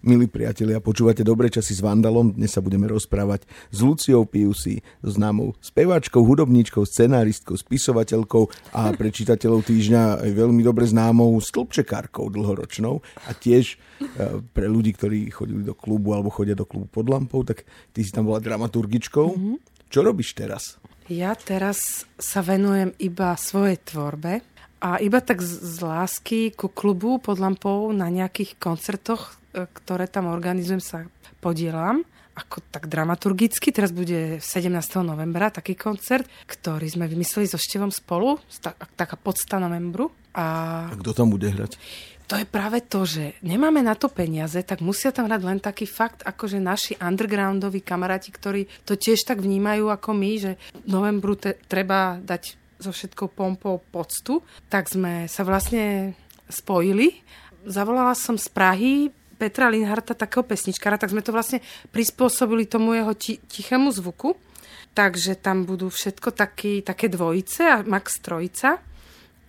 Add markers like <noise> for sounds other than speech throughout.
Milí priatelia, počúvate Dobré časy s Vandalom. Dnes sa budeme rozprávať s Luciou Piusi, známou speváčkou, hudobníčkou, scenáristkou, spisovateľkou a <laughs> pre čitateľov týždňa aj veľmi dobre známou stĺpčekárkou dlhoročnou a tiež e, pre ľudí, ktorí chodili do klubu alebo chodia do klubu pod lampou, tak ty si tam bola dramaturgičkou. Mm-hmm. Čo robíš teraz? Ja teraz sa venujem iba svojej tvorbe a iba tak z, z lásky ku klubu pod lampou na nejakých koncertoch ktoré tam organizujem, sa podielam ako tak dramaturgicky. Teraz bude 17. novembra taký koncert, ktorý sme vymysleli so Števom spolu, taká podsta novembru. A... a kto tam bude hrať? To je práve to, že nemáme na to peniaze, tak musia tam hrať len taký fakt, ako že naši undergroundoví kamaráti, ktorí to tiež tak vnímajú ako my, že novembru te, treba dať so všetkou pompou poctu, tak sme sa vlastne spojili. Zavolala som z Prahy Petra Linharta, takého pesničkára, tak sme to vlastne prispôsobili tomu jeho ti- tichému zvuku. Takže tam budú všetko taký, také dvojice a max trojica.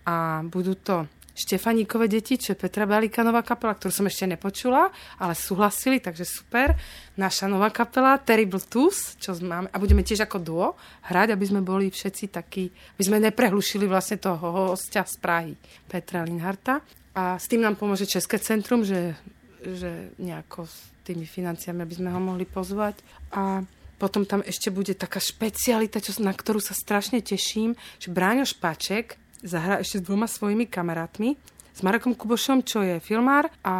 A budú to Štefaníkové deti, čo je Petra Balikanová kapela, ktorú som ešte nepočula, ale súhlasili, takže super. Naša nová kapela Terrible Tooth, čo máme, a budeme tiež ako duo hrať, aby sme boli všetci takí, aby sme neprehlušili vlastne toho hostia z Prahy, Petra Linharta. A s tým nám pomôže České centrum, že že nejako s tými financiami, aby sme ho mohli pozvať. A potom tam ešte bude taká špecialita, čo, na ktorú sa strašne teším, že Bráňo Špaček zahrá ešte s dvoma svojimi kamarátmi, s Marekom Kubošom, čo je filmár, a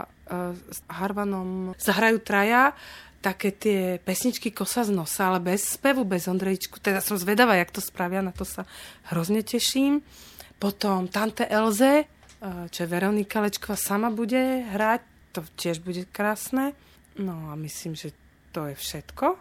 e, s Harvanom zahrajú traja také tie pesničky kosa z nosa, ale bez spevu, bez Ondrejčku. Teda som zvedavá, jak to spravia, na to sa hrozne teším. Potom Tante Elze, e, čo je Veronika Lečková, sama bude hrať to tiež bude krásne. No a myslím, že to je všetko.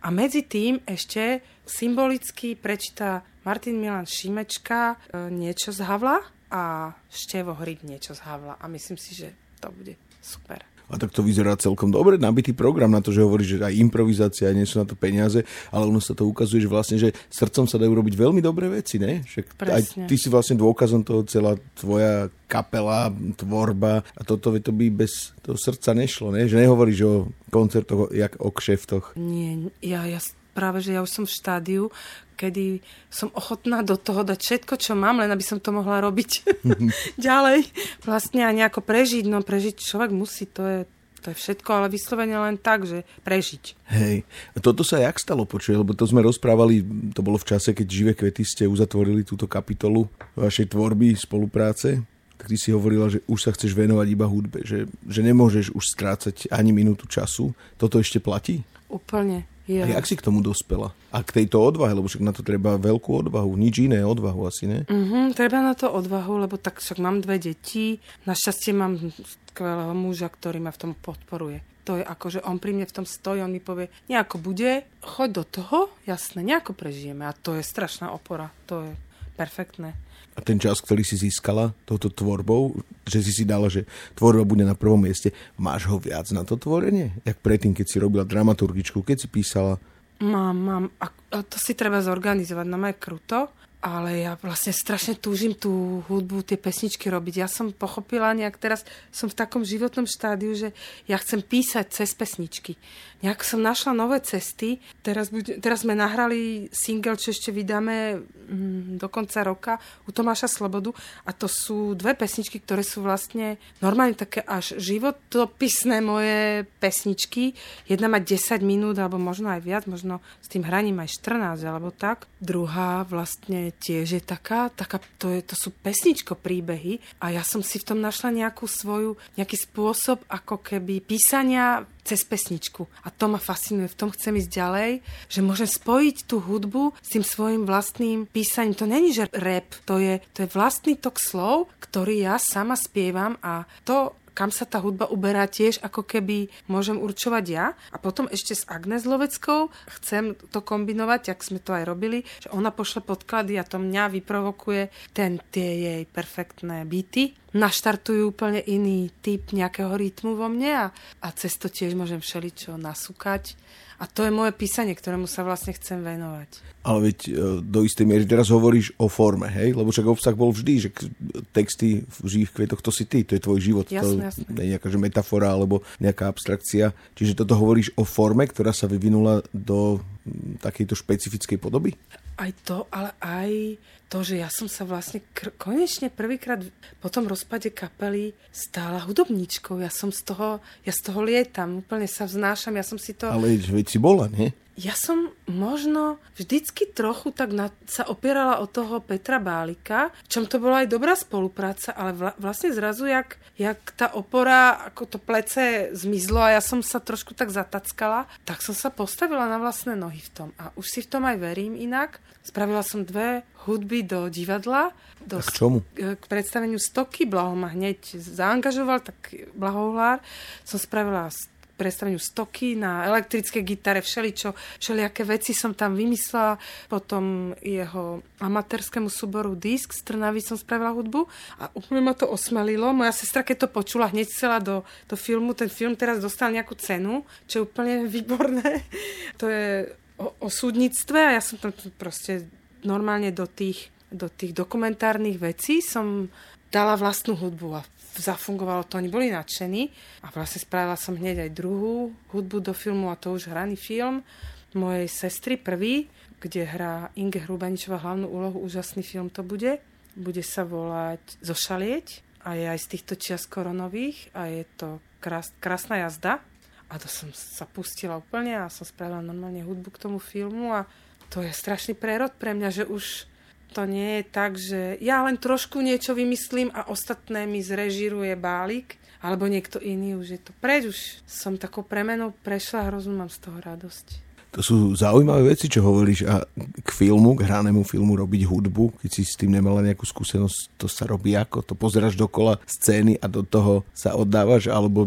A medzi tým ešte symbolicky prečíta Martin Milan Šimečka e, niečo z Havla a Števo Hryb niečo z Havla. A myslím si, že to bude super. A tak to vyzerá celkom dobre, nabitý program na to, že hovorí, že aj improvizácia, nie sú na to peniaze, ale ono sa to ukazuje, že vlastne, že srdcom sa dajú robiť veľmi dobré veci, ne? Že aj ty si vlastne dôkazom toho celá tvoja kapela, tvorba a toto to by bez toho srdca nešlo, ne? Že nehovoríš o koncertoch, jak o kšeftoch. Nie, ja, ja práve, že ja už som v štádiu, kedy som ochotná do toho dať všetko, čo mám, len aby som to mohla robiť <laughs> ďalej. Vlastne a nejako prežiť. No prežiť človek musí, to je, to je všetko, ale vyslovene len tak, že prežiť. Hej, toto sa jak stalo, počuje, lebo to sme rozprávali, to bolo v čase, keď Živé kvety ste uzatvorili túto kapitolu vašej tvorby, spolupráce tak ty si hovorila, že už sa chceš venovať iba hudbe, že, že nemôžeš už strácať ani minútu času. Toto ešte platí? Úplne. Yeah. A jak si k tomu dospela? A k tejto odvahe, lebo však na to treba veľkú odvahu, nič iné odvahu asi, ne? Mm-hmm, treba na to odvahu, lebo tak však mám dve deti, našťastie mám skvelého muža, ktorý ma v tom podporuje. To je ako, že on pri mne v tom stojí, on mi povie, nejako bude, choď do toho, jasné, nejako prežijeme. A to je strašná opora, to je perfektné. A ten čas, ktorý si získala touto tvorbou, že si si dala, že tvorba bude na prvom mieste, máš ho viac na to tvorenie? Jak predtým, keď si robila dramaturgičku, keď si písala? Mám, mám. A, to si treba zorganizovať. Nám je kruto ale ja vlastne strašne túžim tú hudbu, tie pesničky robiť. Ja som pochopila nejak teraz, som v takom životnom štádiu, že ja chcem písať cez pesničky. Nejak som našla nové cesty. Teraz, buď, teraz sme nahrali single, čo ešte vydáme mm, do konca roka u Tomáša Slobodu a to sú dve pesničky, ktoré sú vlastne normálne také až životopisné moje pesničky. Jedna má 10 minút, alebo možno aj viac, možno s tým hraním aj 14, alebo tak. Druhá vlastne tiež je taká, taká to, je, to sú pesničko príbehy a ja som si v tom našla nejakú svoju, nejaký spôsob ako keby písania cez pesničku. A to ma fascinuje, v tom chcem ísť ďalej, že môžem spojiť tú hudbu s tým svojim vlastným písaním. To není, že rap, to je, to je vlastný tok slov, ktorý ja sama spievam a to kam sa tá hudba uberá tiež ako keby môžem určovať ja. A potom ešte s Agnes Loveckou chcem to kombinovať, jak sme to aj robili, že ona pošle podklady a to mňa vyprovokuje ten, tie jej perfektné byty naštartujú úplne iný typ nejakého rytmu vo mne a, a cez to tiež môžem všeličo nasúkať. A to je moje písanie, ktorému sa vlastne chcem venovať. Ale veď e, do istej miery teraz hovoríš o forme, hej? Lebo však obsah bol vždy, že texty v živých kvietoch to si ty, to je tvoj život. Jasne, to jasne. je nejaká že metafora alebo nejaká abstrakcia. Čiže toto hovoríš o forme, ktorá sa vyvinula do takejto špecifickej podoby? Aj to, ale aj to, že ja som sa vlastne kr- konečne prvýkrát po tom rozpade kapely stála hudobníčkou. Ja som z toho, ja z toho lietam, úplne sa vznášam, ja som si to... Ale veď si bola, nie? Ja som možno vždycky trochu tak na, sa opierala o toho Petra Bálika, čom to bola aj dobrá spolupráca, ale vla, vlastne zrazu, jak, jak tá opora, ako to plece zmizlo a ja som sa trošku tak zatackala, tak som sa postavila na vlastné nohy v tom. A už si v tom aj verím inak. Spravila som dve hudby do divadla. Do, a k čomu? K predstaveniu Stoky. Blaho ma hneď zaangažoval, tak Blahohlár. Som spravila predstaveniu stoky na elektrické gitare, všeličo, všelijaké veci som tam vymyslela. Potom jeho amatérskému súboru Disk z Trnavy som spravila hudbu a úplne ma to osmelilo. Moja sestra, keď to počula, hneď chcela do, do filmu. Ten film teraz dostal nejakú cenu, čo je úplne výborné. <laughs> To je o, o súdnictve a ja som tam proste normálne do tých, do tých dokumentárnych vecí som dala vlastnú hudbu a zafungovalo to, oni boli nadšení a vlastne spravila som hneď aj druhú hudbu do filmu a to už hraný film mojej sestry, prvý, kde hrá Inge Hrubaničová hlavnú úlohu, úžasný film to bude. Bude sa volať Zošalieť a je aj z týchto čias koronových a je to krás, krásna jazda. A to som sa pustila úplne a som spravila normálne hudbu k tomu filmu a to je strašný prerod pre mňa, že už to nie je tak, že ja len trošku niečo vymyslím a ostatné mi zrežiruje bálik, alebo niekto iný už je to preč, už som takou premenou prešla a mám z toho radosť. To sú zaujímavé veci, čo hovoríš a k filmu, k hranému filmu robiť hudbu, keď si s tým nemala nejakú skúsenosť, to sa robí ako? To pozeráš dokola scény a do toho sa oddávaš, alebo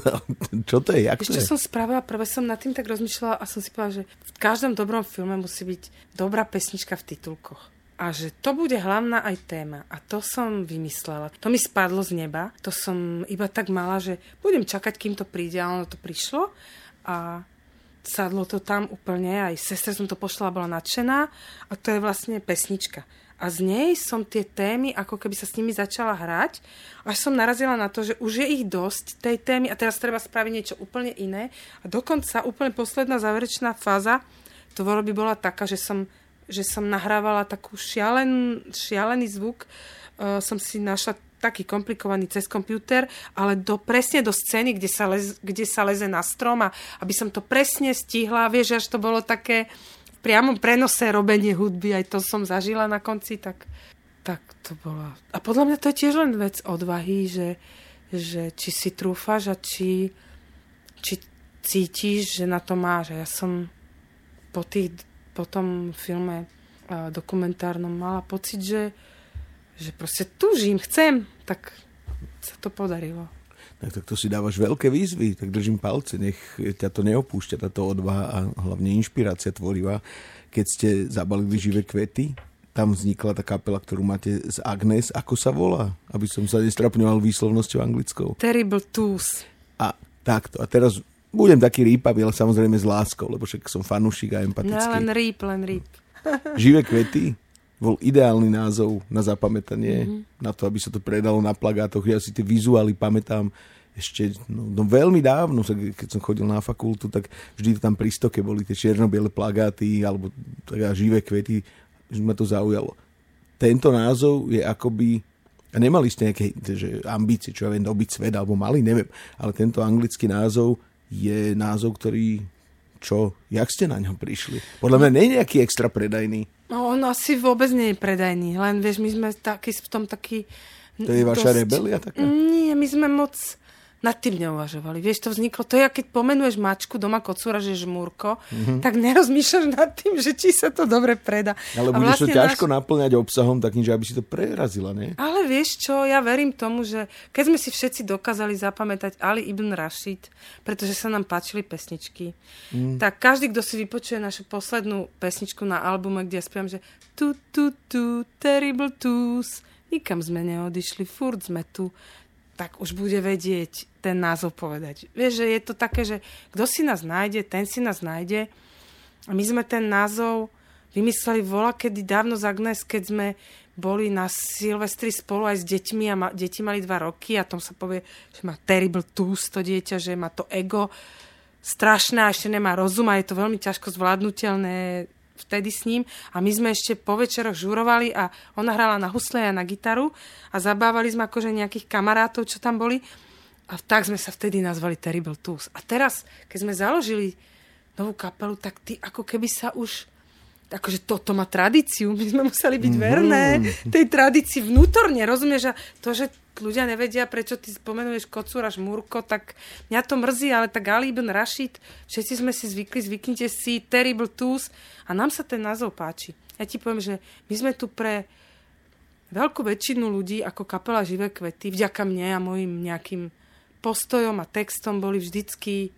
<laughs> čo to je? Jak Ešte som spravila, prvé som nad tým tak rozmýšľala a som si povedala, že v každom dobrom filme musí byť dobrá pesnička v titulkoch a že to bude hlavná aj téma. A to som vymyslela. To mi spadlo z neba. To som iba tak mala, že budem čakať, kým to príde. A ono to prišlo. A sadlo to tam úplne. Aj sestre som to pošla, bola nadšená. A to je vlastne pesnička. A z nej som tie témy, ako keby sa s nimi začala hrať, až som narazila na to, že už je ich dosť, tej témy, a teraz treba spraviť niečo úplne iné. A dokonca úplne posledná záverečná fáza tvorby bola taká, že som že som nahrávala takú šialen, šialený zvuk. Uh, som si našla taký komplikovaný cez počítač, ale do, presne do scény, kde sa, lez, kde sa leze na strom a aby som to presne stihla, vieš, až to bolo také v priamom prenose robenie hudby, aj to som zažila na konci, tak, tak to bolo. A podľa mňa to je tiež len vec odvahy, že, že či si trúfaš a či, či cítiš, že na to máš. A ja som po tých po tom filme dokumentárnom mala pocit, že, že proste tužím, chcem, tak sa to podarilo. Tak, tak to si dávaš veľké výzvy, tak držím palce, nech ťa to neopúšťa, táto odvaha a hlavne inšpirácia tvorivá. Keď ste zabalili živé kvety, tam vznikla tá kapela, ktorú máte z Agnes. Ako sa volá? Aby som sa nestrapňoval výslovnosťou anglickou. Terrible Twos. A takto. A teraz budem taký rýpavý, ale samozrejme s láskou, lebo však som fanúšik a empatický. No len rýp, len rýp. <laughs> Živé kvety bol ideálny názov na zapamätanie, mm-hmm. na to, aby sa to predalo na plagátoch. Ja si tie vizuály pamätám ešte no, no veľmi dávno, keď som chodil na fakultu, tak vždy tam pri stoke boli tie čierno-biele plagáty alebo teda živé kvety, že ma to zaujalo. Tento názov je akoby a nemali ste nejaké že ambície, čo ja viem, dobiť svet, alebo mali, neviem. Ale tento anglický názov je názov, ktorý čo, jak ste na ňo prišli? Podľa mňa nie je nejaký extra predajný. No, on asi vôbec nie je predajný, len vieš, my sme taký, v tom taký... To je vaša dosť... rebelia taká? Nie, my sme moc nad tým neuvažovali. Vieš, to vzniklo, to je, keď pomenuješ mačku doma kocúra, že žmúrko, mm-hmm. tak nerozmýšľaš nad tým, že či sa to dobre predá. Ale budeš vlastne to ťažko náš... naplňať obsahom takým, že aby si to prerazila, nie? Ale vieš čo, ja verím tomu, že keď sme si všetci dokázali zapamätať Ali ibn Rashid, pretože sa nám páčili pesničky, mm. tak každý, kto si vypočuje našu poslednú pesničku na albume, kde ja spievam, že tu, tu, tu, terrible twos, nikam sme neodišli, furt sme tu, tak už bude vedieť ten názov povedať. Vieš, že je to také, že kto si nás nájde, ten si nás nájde. A my sme ten názov vymysleli vola, kedy dávno z Agnes, keď sme boli na Silvestri spolu aj s deťmi a ma, deti mali dva roky a tom sa povie, že má terrible tooth to dieťa, že má to ego strašné a ešte nemá rozum a je to veľmi ťažko zvládnutelné vtedy s ním a my sme ešte po večeroch žurovali a ona hrala na husle a na gitaru a zabávali sme akože nejakých kamarátov, čo tam boli a tak sme sa vtedy nazvali Terrible Tools. A teraz, keď sme založili novú kapelu, tak ty ako keby sa už akože toto má tradíciu, <laughs> my sme museli byť mm-hmm. verné tej tradícii vnútorne, rozumieš? A to, že ľudia nevedia, prečo ty spomenuješ Kocúra Žmúrko, tak mňa to mrzí, ale tak Ali ibn Rashid, všetci sme si zvykli, zvyknite si Terrible Tools a nám sa ten názov páči. Ja ti poviem, že my sme tu pre veľkú väčšinu ľudí ako kapela Živé kvety, vďaka mne a mojim nejakým postojom a textom boli vždycky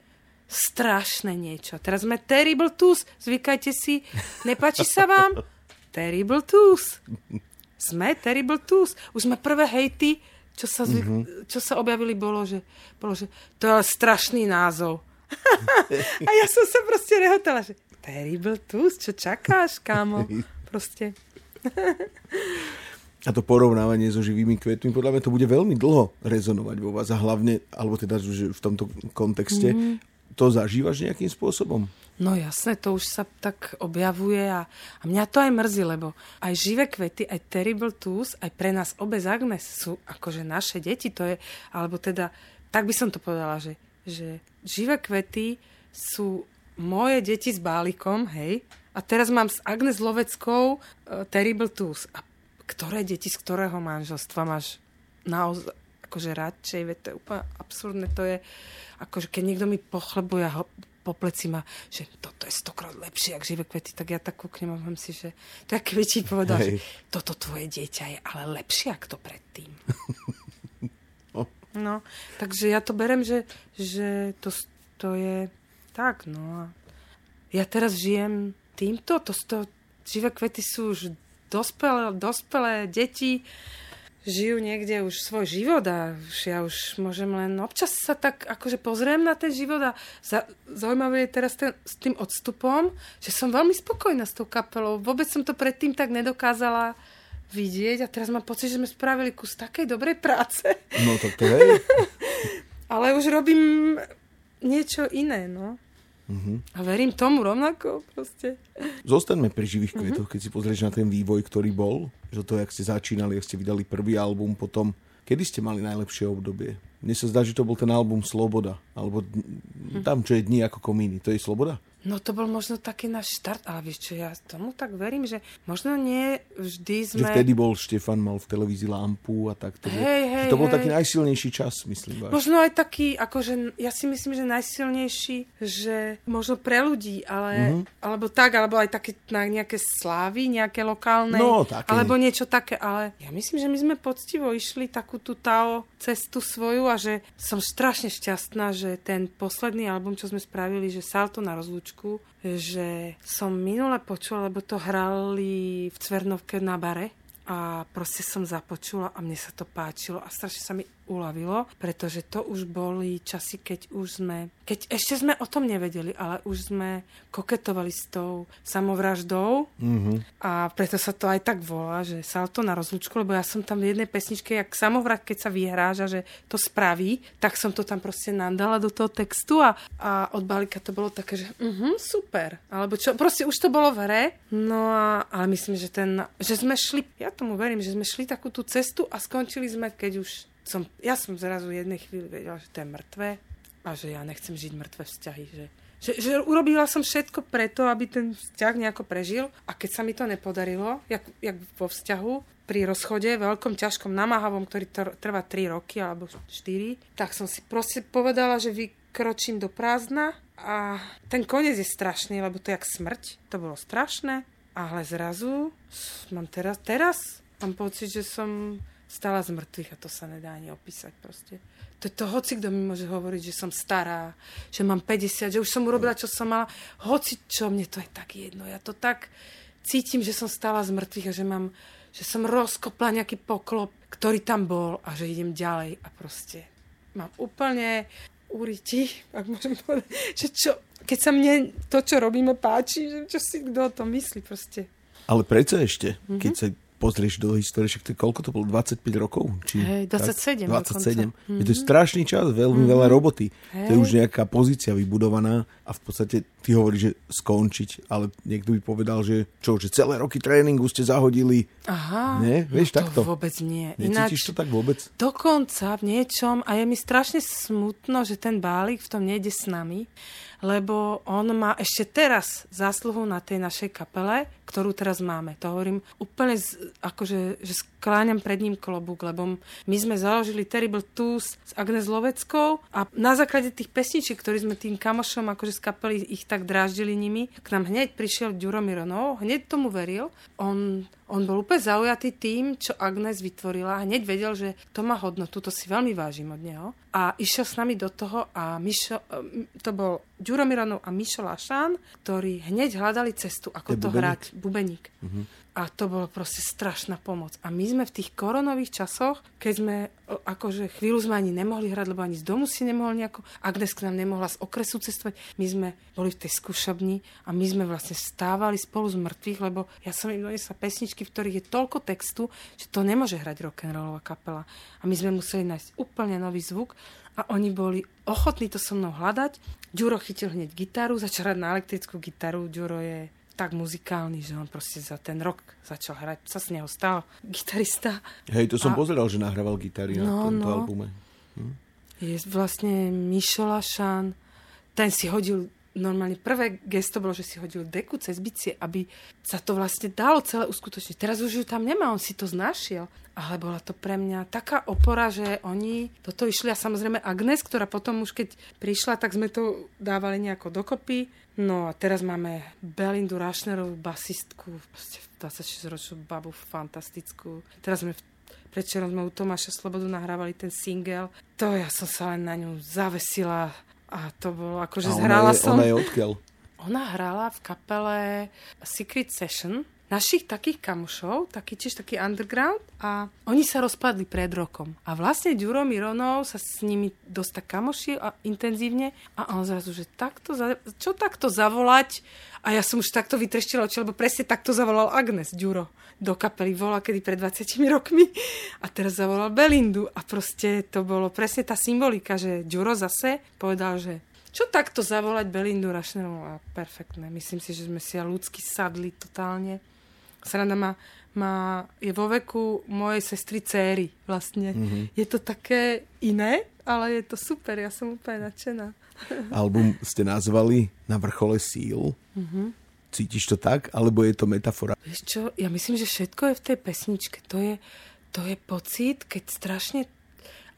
strašné niečo. Teraz sme Terrible Tools, zvykajte si. Nepáči sa vám? <laughs> Terrible Tools. Sme Terrible Tools. Už sme prvé hejty, čo sa, zvyk, mm-hmm. čo sa objavili, bolo že, bolo, že to je strašný názov. <laughs> a ja som sa proste rehotala, že Terrible Tools, čo čakáš, kámo? <laughs> Proste. A to porovnávanie so živými kvetmi, podľa mňa to bude veľmi dlho rezonovať vo vás a hlavne, alebo teda že v tomto kontexte, mm to zažívaš nejakým spôsobom? No jasné, to už sa tak objavuje a, a mňa to aj mrzí, lebo aj živé kvety, aj Terrible Tools, aj pre nás obe z Agnes sú akože naše deti, to je, alebo teda, tak by som to povedala, že, že živé kvety sú moje deti s bálikom, hej, a teraz mám s Agnes Loveckou uh, Terrible Tools. A ktoré deti z ktorého manželstva máš naozaj akože radšej, veď to je úplne absurdné, to je, akože keď niekto mi pochlebuje ho, po pleci ma, že toto je stokrát lepšie, ak živé kvety, tak ja tak kúknem a mám si, že to je keby ti povedal, Hej. že toto tvoje dieťa je ale lepšie, ako to predtým. <laughs> no, takže ja to berem, že, že to, to je tak, no. Ja teraz žijem týmto, to, to živé kvety sú už dospelé, dospelé deti, žijú niekde už svoj život a už ja už môžem len občas sa tak akože pozriem na ten život a za, zaujímavé je teraz ten, s tým odstupom, že som veľmi spokojná s tou kapelou. Vôbec som to predtým tak nedokázala vidieť a teraz mám pocit, že sme spravili kus takej dobrej práce. No to je. <laughs> Ale už robím niečo iné, no. Uh-huh. A verím tomu rovnako proste. Zostaňme pri živých kvetoch, uh-huh. keď si pozrieš na ten vývoj, ktorý bol, že to, jak ste začínali, jak ste vydali prvý album, potom, kedy ste mali najlepšie obdobie? Mne sa zdá, že to bol ten album Sloboda, alebo uh-huh. tam, čo je dní ako komíny. To je Sloboda? No to bol možno taký náš štart, ale vieš čo, ja tomu tak verím, že možno nie vždy sme... Že vtedy bol Štefan, mal v televízii lampu a tak. Hej, hej, to bol hej. taký najsilnejší čas, myslím. Váš. Možno aj taký, akože ja si myslím, že najsilnejší, že možno pre ľudí, ale, uh-huh. alebo tak, alebo aj také na nejaké slávy, nejaké lokálne, no, také. alebo niečo také, ale ja myslím, že my sme poctivo išli takú tú Tao cestu svoju a že som strašne šťastná, že ten posledný album, čo sme spravili, že Salto na rozlúčku, pesničku, že som minule počula, lebo to hrali v Cvernovke na bare a proste som započula a mne sa to páčilo a strašne sa mi uľavilo, pretože to už boli časy, keď už sme, keď ešte sme o tom nevedeli, ale už sme koketovali s tou samovraždou. Mm-hmm. a preto sa to aj tak volá, že salto na rozlučku, lebo ja som tam v jednej pesničke, jak samovrat, keď sa vyhráža, že to spraví, tak som to tam proste nandala do toho textu a, a od balíka to bolo také, že uh-huh, super, alebo čo, proste už to bolo v hre, no a, ale myslím, že ten, že sme šli, ja tomu verím, že sme šli takú tú cestu a skončili sme, keď už som, ja som zrazu v jednej chvíli vedela, že to je mŕtve a že ja nechcem žiť mŕtve vzťahy. Že, že, že urobila som všetko preto, aby ten vzťah nejako prežil a keď sa mi to nepodarilo, jak, jak vo vzťahu, pri rozchode, veľkom, ťažkom, namáhavom, ktorý trvá 3 roky alebo 4, tak som si proste povedala, že vykročím do prázdna a ten koniec je strašný, lebo to je jak smrť. To bolo strašné, ale zrazu mám teraz, teraz mám pocit, že som stala z mŕtvych a to sa nedá ani opísať proste. To je to, hoci kto mi môže hovoriť, že som stará, že mám 50, že už som urobila, čo som mala. Hoci čo, mne to je tak jedno. Ja to tak cítim, že som stala z mŕtvych a že mám že som rozkopla nejaký poklop, ktorý tam bol a že idem ďalej a proste mám úplne uriti, ak môžem povedať, že čo, keď sa mne to, čo robíme, páči, že čo si kto o tom myslí proste. Ale prečo ešte, mm-hmm. keď sa pozrieš do histórie, však to, koľko to bolo, 25 rokov? Či, Hej, 27 27. Mm-hmm. Je to strašný čas, veľmi mm-hmm. veľa roboty. Hej. To je už nejaká pozícia vybudovaná a v podstate ty hovoríš, že skončiť, ale niekto by povedal, že čo, že celé roky tréningu ste zahodili. Aha, nie? Vieš, no to takto. vôbec nie. Necítiš Ináč, to tak vôbec? Dokonca v niečom, a je mi strašne smutno, že ten bálik v tom nejde s nami, lebo on má ešte teraz zásluhu na tej našej kapele, ktorú teraz máme. To hovorím úplne z, akože, že skláňam pred ním klobúk, lebo my sme založili Terrible Twos s Agnes Loveckou a na základe tých pesničiek, ktorí sme tým kamošom akože z kapely ich tak dráždili nimi, k nám hneď prišiel Ďuro Mironov, hneď tomu veril. On on bol úplne zaujatý tým, čo Agnes vytvorila a hneď vedel, že to má hodnotu, to si veľmi vážim od neho. A išiel s nami do toho a Mišo, e, to bol Ďuro Mironov a Mišo Lašán, ktorí hneď hľadali cestu, ako to bubeník. hrať. Bubeník. Uh-huh. A to bolo proste strašná pomoc. A my sme v tých koronových časoch, keď sme akože chvíľu sme ani nemohli hrať, lebo ani z domu si nemohol nejako, Agnes k nám nemohla z okresu cestovať, my sme boli v tej skúšobni a my sme vlastne stávali spolu z mŕtvych, lebo ja som im donesla pesničky, v ktorých je toľko textu, že to nemôže hrať rock'n'rollová kapela. A my sme museli nájsť úplne nový zvuk a oni boli ochotní to so mnou hľadať. Ďuro chytil hneď gitaru, začal hrať na elektrickú gitaru. Ďuro je tak muzikálny, že on proste za ten rok začal hrať, sa z neho stal gitarista. Hej, to som a... pozeral, že nahrával gitary no, na tomto no. albume. Hm? Je vlastne Mišo Lašan, ten si hodil normálne prvé gesto bolo, že si hodil deku cez bicie, aby sa to vlastne dalo celé uskutočniť. Teraz už ju tam nemá, on si to znašiel. Ale bola to pre mňa taká opora, že oni toto išli a samozrejme Agnes, ktorá potom už keď prišla, tak sme to dávali nejako dokopy No a teraz máme Belindu Rašnerovú, basistku, 26-ročnú babu, fantastickú. Teraz sme predčerom sme u Tomáša Slobodu nahrávali ten single. To ja som sa len na ňu zavesila a to bolo akože zhrala som... Ona je odkiaľ? Ona hrala v kapele Secret Session, našich takých kamošov, taký tiež taký underground a oni sa rozpadli pred rokom. A vlastne Ďuro Mironov sa s nimi dosť tak kamošil a intenzívne a on zrazu, že takto, za, čo takto zavolať? A ja som už takto vytreštila oči, lebo presne takto zavolal Agnes Ďuro do kapely vola, kedy pred 20 rokmi a teraz zavolal Belindu a proste to bolo presne tá symbolika, že Ďuro zase povedal, že čo takto zavolať Belindu Rašnerovú a perfektné. Myslím si, že sme si ľudsky sadli totálne Sranda má, má, je vo veku mojej sestry céry vlastne. Mm-hmm. Je to také iné, ale je to super, ja som úplne nadšená. <laughs> Album ste nazvali Na vrchole síl. Mm-hmm. Cítiš to tak, alebo je to metafora? Vieš čo, ja myslím, že všetko je v tej pesničke. To je, to je pocit, keď strašne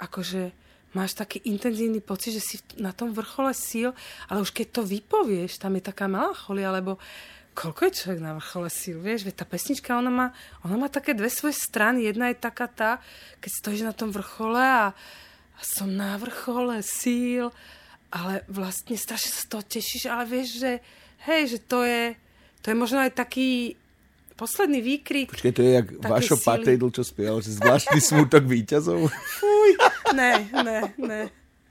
akože máš taký intenzívny pocit, že si na tom vrchole síl, ale už keď to vypovieš, tam je taká melancholia, lebo koľko je človek na vrchole síl, vieš, veď tá pesnička, ona má, ona má také dve svoje strany. Jedna je taká tá, keď stojíš na tom vrchole a, a som na vrchole síl, ale vlastne strašne sa z toho tešíš, ale vieš, že hej, že to je, to je možno aj taký posledný výkrik. Počkej, to je jak Vašo Patejdl, čo spieval, že zvláštny smútok výťazov. Fuj, ne, ne, ne.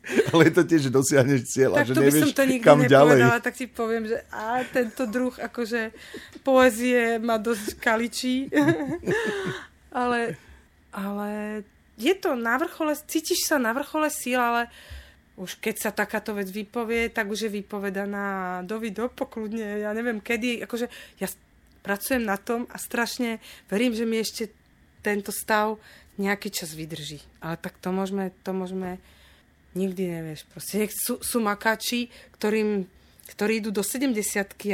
Ale je to tiež, že dosiahneš cieľ tak že to nevieš by som to nikdy kam ďalej. tak ti poviem, že a tento druh akože poezie ma dosť kaličí. <laughs> ale, ale je to na vrchole, cítiš sa na vrchole síl, ale už keď sa takáto vec vypovie, tak už je vypovedaná do video pokludne. Ja neviem kedy, akože ja pracujem na tom a strašne verím, že mi ešte tento stav nejaký čas vydrží. Ale tak to môžeme, to môžeme Nikdy nevieš. Proste sú, sú makači, ktorým, ktorí idú do 70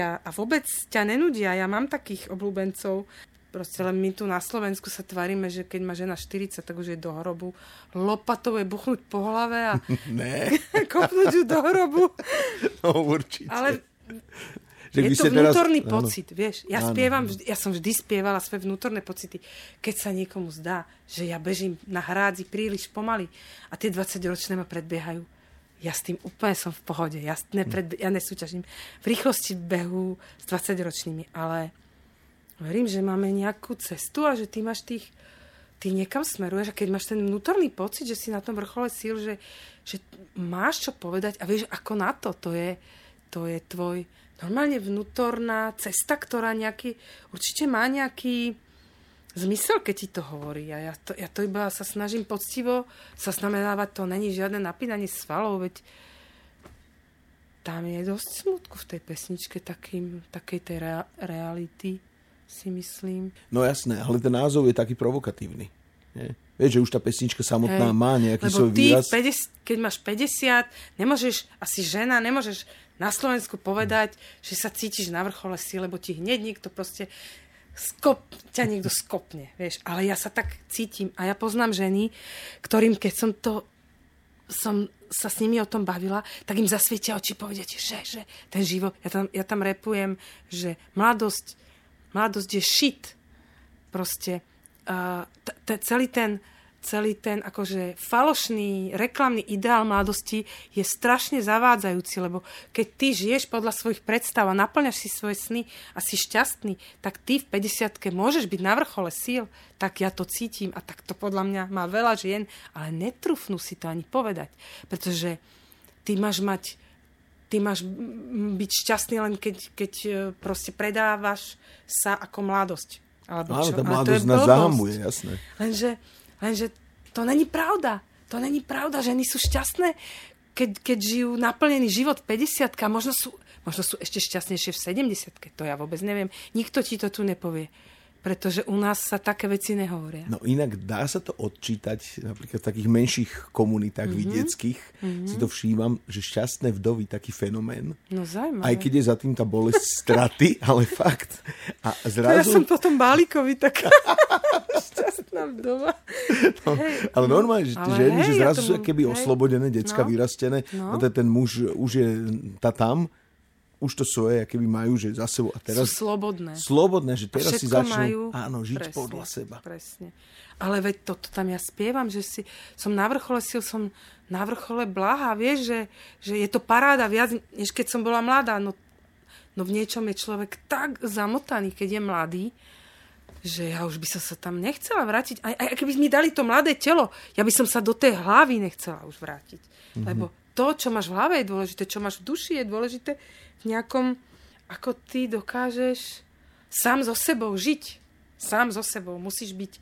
a, a vôbec ťa nenudia. Ja mám takých obľúbencov. Proste len my tu na Slovensku sa tvárime, že keď má žena 40, tak už je do hrobu. Lopatou je buchnúť po hlave a <laughs> <laughs> kopnúť ju do hrobu. No určite. Ale že je to vnútorný teraz... pocit, áno. vieš. Ja áno, spievam, áno. ja som vždy spievala svoje vnútorné pocity. Keď sa niekomu zdá, že ja bežím na hrádzi príliš pomaly a tie 20-ročné ma predbiehajú, ja s tým úplne som v pohode. Ja, nepred, ja nesúťažím v rýchlosti behu s 20-ročnými, ale verím, že máme nejakú cestu a že ty máš tých, ty niekam smeruješ a keď máš ten vnútorný pocit, že si na tom vrchole síl, že, že máš čo povedať a vieš, ako na to, to je, to je tvoj normálne vnútorná cesta, ktorá nejaký, určite má nejaký zmysel, keď ti to hovorí. A ja to, ja to iba sa snažím poctivo sa znamenávať, to není žiadne napínanie svalov, veď tam je dosť smutku v tej pesničke, takým, takej tej rea- reality, si myslím. No jasné, ale ten názov je taký provokatívny. Nie? Vieš, že už tá pesnička samotná Hej, má nejaký svoj výraz. Ty, 50, keď máš 50, nemôžeš, asi žena, nemôžeš na Slovensku povedať, že sa cítiš na vrchole si, lebo ti hneď niekto proste skop, ťa niekto skopne, vieš. Ale ja sa tak cítim a ja poznám ženy, ktorým, keď som to som sa s nimi o tom bavila, tak im zasvietia oči, povedia ti, že, že ten život, ja tam, ja tam repujem, že mladosť, mladosť je šit. Proste uh, t- t- celý ten celý ten akože falošný reklamný ideál mladosti je strašne zavádzajúci, lebo keď ty žiješ podľa svojich predstav a naplňaš si svoje sny a si šťastný, tak ty v 50 môžeš byť na vrchole síl, tak ja to cítim a tak to podľa mňa má veľa žien, ale netrúfnú si to ani povedať, pretože ty máš mať ty máš byť šťastný len keď, keď e, proste predávaš sa ako mladosť. Alebo čo? Áno, tá mladosť nás zahamuje, jasné. Lenže Lenže to není pravda. To není pravda. Ženy sú šťastné, keď, keď žijú naplnený život v 50 možno sú, možno sú ešte šťastnejšie v 70 To ja vôbec neviem. Nikto ti to tu nepovie pretože u nás sa také veci nehovoria. No inak dá sa to odčítať napríklad v takých menších komunitách mm-hmm. vidieckých. Mm-hmm. Si to všímam, že šťastné vdovy, taký fenomén. No zaujímavé. Aj keď je za tým tá bolesť straty, <laughs> ale fakt. A zrazu... Ja som potom Bálikovi tak <laughs> šťastná vdova. No, hey, ale normálne, že ale ženy, hej, že zrazu ja sú keby hej, oslobodené, decka no, vyrastené, no ten muž už je tá tam už to svoje, keby majú, že za sebou. A teraz, Sú slobodné. Slobodné, že teraz si začnú majú, áno, žiť presne, podľa seba. Presne. Ale veď toto tam ja spievam, že si, som na vrchole sil, som na vrchole blaha, vieš, že, že je to paráda viac, než keď som bola mladá. No, no v niečom je človek tak zamotaný, keď je mladý, že ja už by som sa tam nechcela vrátiť. Aj, aj keby mi dali to mladé telo, ja by som sa do tej hlavy nechcela už vrátiť. Mm-hmm. Lebo to, čo máš v hlave je dôležité, čo máš v duši je dôležité, v nejakom, ako ty dokážeš sám so sebou žiť. Sám so sebou musíš byť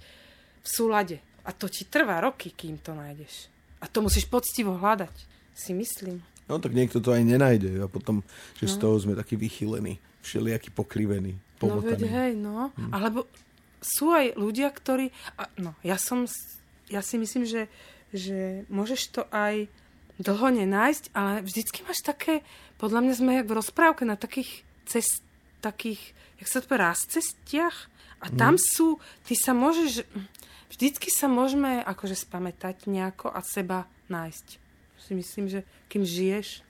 v súlade. A to ti trvá roky, kým to nájdeš. A to musíš poctivo hľadať, si myslím. No tak niekto to aj nenájde a potom, že no. z toho sme takí vychylení, všelijakí pokrivení, pomotaní. No veď hej, no. Hm. Alebo sú aj ľudia, ktorí... A, no, ja som... Ja si myslím, že, že môžeš to aj dlho nenájsť, ale vždycky máš také podľa mňa sme jak v rozprávke na takých cest, takých, jak sa to povie, cestiach. A tam mm. sú, ty sa môžeš, vždycky sa môžeme akože spamätať nejako a seba nájsť. Si myslím, že kým žiješ,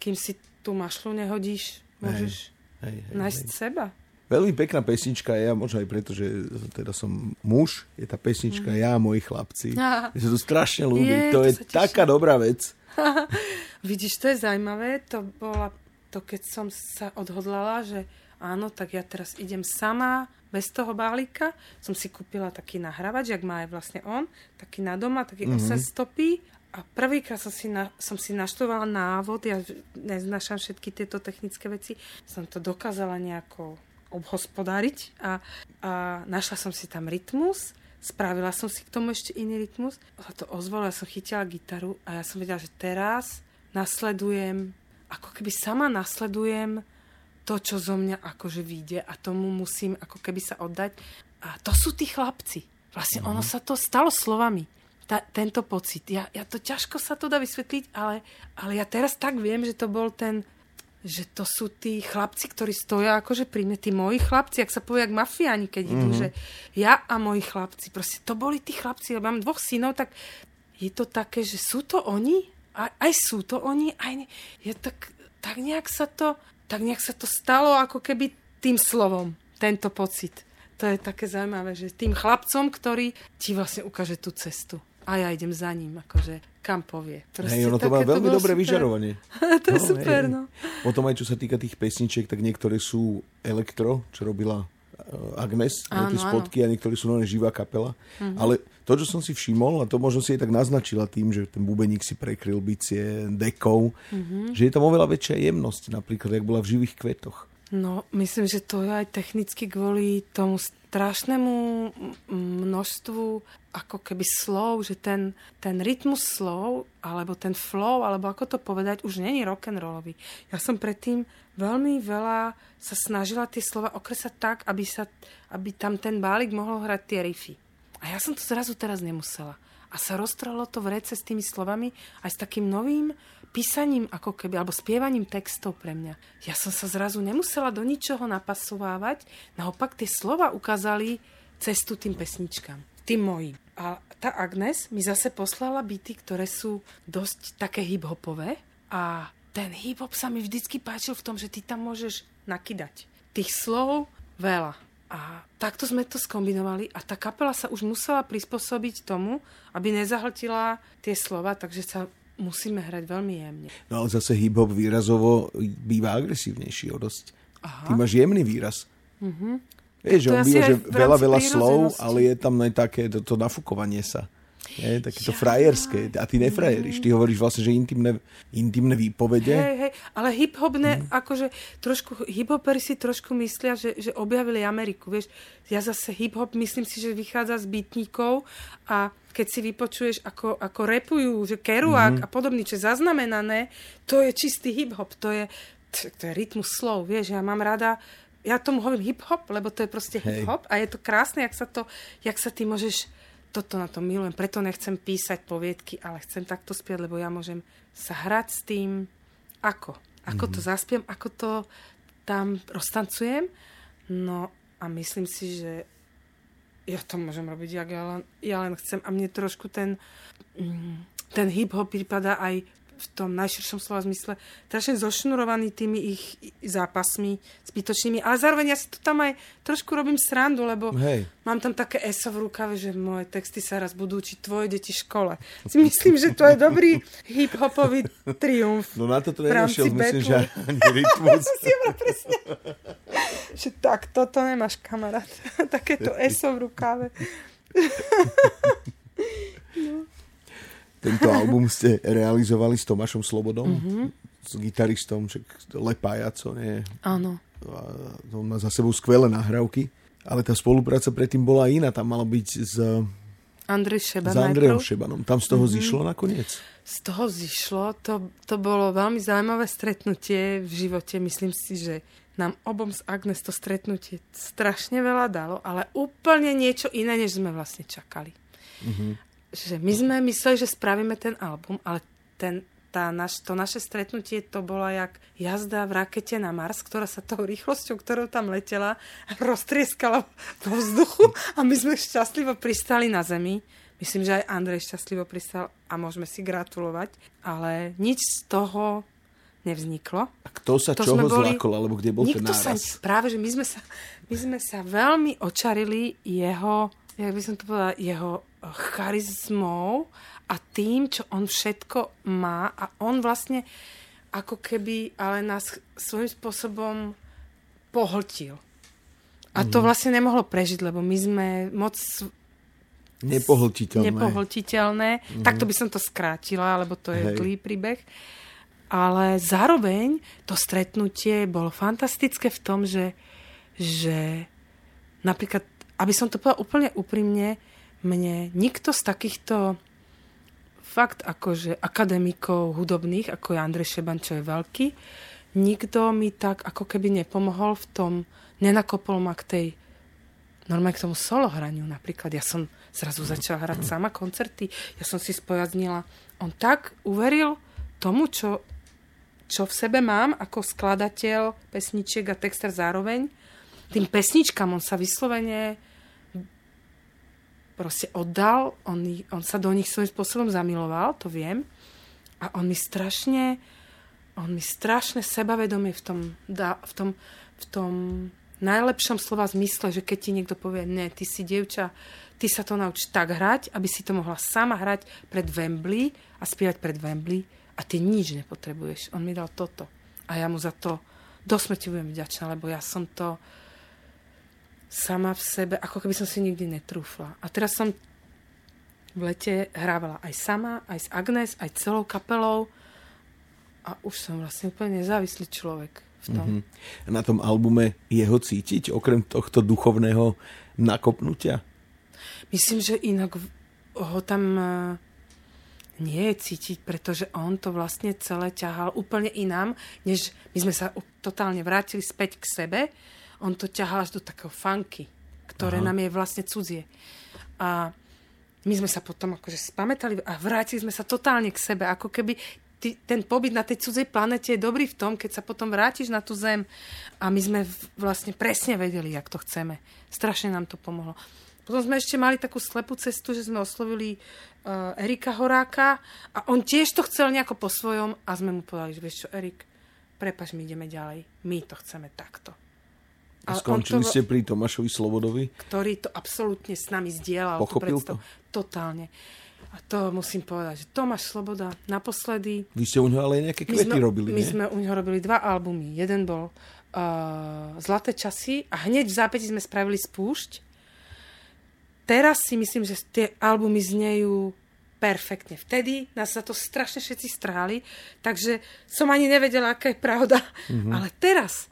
kým si tú mašlu nehodíš, môžeš hej, hej, hej, nájsť hej. seba. Veľmi pekná pesnička je, a možno aj preto, že teda som muž, je tá pesnička mm. Ja a moji chlapci. Mne sa to strašne ľúbi. Je, to, to je taká dobrá vec. <laughs> Vidíš, to je zaujímavé. To bola to, keď som sa odhodlala, že áno, tak ja teraz idem sama, bez toho bálika. Som si kúpila taký nahrávač, jak má aj vlastne on, taký na doma, taký mm-hmm. 8 stopy. A prvýkrát som si, na, som si naštovala návod, ja neznášam všetky tieto technické veci, som to dokázala nejako obhospodáriť a, a našla som si tam rytmus Spravila som si k tomu ešte iný rytmus. Sa to ozvalo, ja som chytila gitaru a ja som vedela, že teraz nasledujem, ako keby sama nasledujem to, čo zo mňa akože vyjde a tomu musím ako keby sa oddať. A to sú tí chlapci. Vlastne ono mhm. sa to stalo slovami. Ta, tento pocit. Ja, ja to ťažko sa to dá vysvetliť, ale, ale ja teraz tak viem, že to bol ten, že to sú tí chlapci, ktorí stoja akože pri mne, tí moji chlapci, ak sa povie, jak mafiáni, keď mm-hmm. idú, že ja a moji chlapci, proste to boli tí chlapci, lebo mám dvoch synov, tak je to také, že sú to oni? Aj, aj sú to oni, aj nie. Je tak, tak nejak sa to, tak nejak sa to stalo ako keby tým slovom, tento pocit. To je také zaujímavé, že tým chlapcom, ktorý ti vlastne ukáže tú cestu a ja idem za ním, akože kam povie. Proste, hej, ono to má veľmi dobré super. vyžarovanie. <laughs> to je no, super, hej. no. Potom aj čo sa týka tých pesničiek, tak niektoré sú elektro, čo robila uh, Agnes, Áno, tie spotky a niektorí sú len živá kapela. Mm-hmm. Ale to, čo som si všimol, a to možno si aj tak naznačila tým, že ten bubeník si prekryl bicie dekou, mm-hmm. že je tam oveľa väčšia jemnosť, napríklad, jak bola v živých kvetoch. No, myslím, že to je aj technicky kvôli tomu strašnému množstvu ako keby slov, že ten, ten rytmus slov, alebo ten flow, alebo ako to povedať, už není rock'n'rollový. Ja som predtým veľmi veľa sa snažila tie slova okresať tak, aby, sa, aby tam ten bálik mohol hrať tie riffy. A ja som to zrazu teraz nemusela. A sa roztrhlo to v rece s tými slovami aj s takým novým písaním ako keby, alebo spievaním textov pre mňa. Ja som sa zrazu nemusela do ničoho napasovávať, naopak tie slova ukázali cestu tým pesničkám, tým mojim. A tá Agnes mi zase poslala byty, ktoré sú dosť také hip-hopové a ten hip-hop sa mi vždycky páčil v tom, že ty tam môžeš nakydať. Tých slov veľa. A takto sme to skombinovali a tá kapela sa už musela prispôsobiť tomu, aby nezahltila tie slova, takže sa musíme hrať veľmi jemne. No ale zase hip-hop výrazovo býva agresívnejší o dosť. Aha. Ty máš jemný výraz. Uh-huh. Vieš, on býva, že veľa, veľa slov, ale je tam aj také to, to nafúkovanie sa. Je, takéto ja. frajerské. A ty nefrajeríš. Ty hovoríš vlastne, že intimné, intimné výpovede. Hej, hej, ale hip-hop ne, mm. akože trošku, hip-hoperi si trošku myslia, že, že objavili Ameriku. Vieš, ja zase hip-hop myslím si, že vychádza z bytníkov a keď si vypočuješ, ako, ako repujú, že Kerouac mm. a podobný, čo je zaznamenané, to je čistý hip-hop. To je, to je rytmus slov, vieš. Ja mám rada ja tomu hovorím hip-hop, lebo to je proste hip-hop a je to krásne, jak sa, to, jak sa ty môžeš toto na to milujem, preto nechcem písať poviedky, ale chcem takto spievať, lebo ja môžem sa hrať s tým, ako. Ako mm-hmm. to mhm. zaspiem, ako to tam roztancujem. No a myslím si, že ja to môžem robiť, jak ja len, ja len chcem. A mne trošku ten, mm, ten hip-hop prípada aj v tom najširšom slova zmysle strašne zošnurovaný tými ich zápasmi zbytočnými, ale zároveň ja si to tam aj trošku robím srandu, lebo Hej. mám tam také eso v rukave, že moje texty sa raz budú učiť tvoje deti v škole. <laughs> Si myslím, že to je dobrý hip-hopový triumf. No na to to nenašiel, myslím, že <laughs> ani rytmus. že tak, toto nemáš kamarát. <laughs> Takéto eso v rukave. no. Tento album ste realizovali s Tomášom Slobodom, mm-hmm. s gitaristom, čak Lepájaco, nie? Áno. On má za sebou skvelé nahrávky, ale tá spolupráca predtým bola iná, tam mala byť s... Andrej Šeban s Andrejom Šebanom. Tam z toho mm-hmm. zišlo nakoniec? Z toho zišlo. To, to bolo veľmi zaujímavé stretnutie v živote. Myslím si, že nám obom z Agnes to stretnutie strašne veľa dalo, ale úplne niečo iné, než sme vlastne čakali. Mm-hmm že my sme mysleli, že spravíme ten album, ale ten, tá naš, to naše stretnutie to bola jak jazda v rakete na Mars, ktorá sa tou rýchlosťou, ktorou tam letela, roztrieskala vo vzduchu a my sme šťastlivo pristali na Zemi. Myslím, že aj Andrej šťastlivo pristal a môžeme si gratulovať, ale nič z toho nevzniklo. A kto sa to čoho boli... zlakol, alebo kde bol ten náraz? Sa, práve, že my sme, sa, my sme sa veľmi očarili jeho, jak by som to povedala, jeho charizmou a tým, čo on všetko má a on vlastne ako keby ale nás svojím spôsobom pohltil. A to mhm. vlastne nemohlo prežiť, lebo my sme moc Nepohltiteľné. Nepohltiteľné. Mm-hmm. Takto by som to skrátila, lebo to je Hej. príbeh. Ale zároveň to stretnutie bolo fantastické v tom, že, že napríklad, aby som to povedala úplne úprimne, mne nikto z takýchto fakt akože akademikov hudobných, ako je Andrej Šeban, čo je veľký, nikto mi tak ako keby nepomohol v tom, nenakopol ma k tej normálne k tomu solo hraniu napríklad. Ja som zrazu začala hrať sama koncerty, ja som si spojaznila. On tak uveril tomu, čo, čo v sebe mám ako skladateľ pesničiek a texter zároveň. Tým pesničkám on sa vyslovene proste oddal, on, on sa do nich svojím spôsobom zamiloval, to viem. A on mi strašne, on mi strašne sebavedomie v tom, v tom, v tom najlepšom slova zmysle, že keď ti niekto povie, ne, ty si dievča, ty sa to nauč tak hrať, aby si to mohla sama hrať pred Wembley a spievať pred Wembley a ty nič nepotrebuješ. On mi dal toto. A ja mu za to do smrti budem vďačná, lebo ja som to sama v sebe, ako keby som si nikdy netrúfla. A teraz som v lete hrávala aj sama, aj s Agnes, aj celou kapelou a už som vlastne úplne nezávislý človek v tom. Mm-hmm. Na tom albume je ho cítiť, okrem tohto duchovného nakopnutia? Myslím, že inak ho tam e, nie je cítiť, pretože on to vlastne celé ťahal úplne inám, než my sme sa totálne vrátili späť k sebe. On to ťahal až do takého funky, ktoré Aha. nám je vlastne cudzie. A my sme sa potom akože spamätali a vrátili sme sa totálne k sebe, ako keby ty, ten pobyt na tej cudzej planete je dobrý v tom, keď sa potom vrátiš na tú Zem a my sme vlastne presne vedeli, jak to chceme. Strašne nám to pomohlo. Potom sme ešte mali takú slepú cestu, že sme oslovili uh, Erika Horáka a on tiež to chcel nejako po svojom a sme mu povedali, že vieš čo, Erik, prepač, my ideme ďalej. My to chceme takto. A skončili to, ste pri Tomášovi Slobodovi? Ktorý to absolútne s nami zdieľal. Pochopil to? Totálne. A to musím povedať, že Tomáš Sloboda naposledy... Vy ste u neho ale nejaké kvety my sme, robili, My nie? sme u neho robili dva albumy. Jeden bol uh, Zlaté časy a hneď v zápäti sme spravili spúšť. Teraz si myslím, že tie albumy znejú perfektne. Vtedy nás za to strašne všetci strhali, takže som ani nevedela, aká je pravda. Mm-hmm. Ale teraz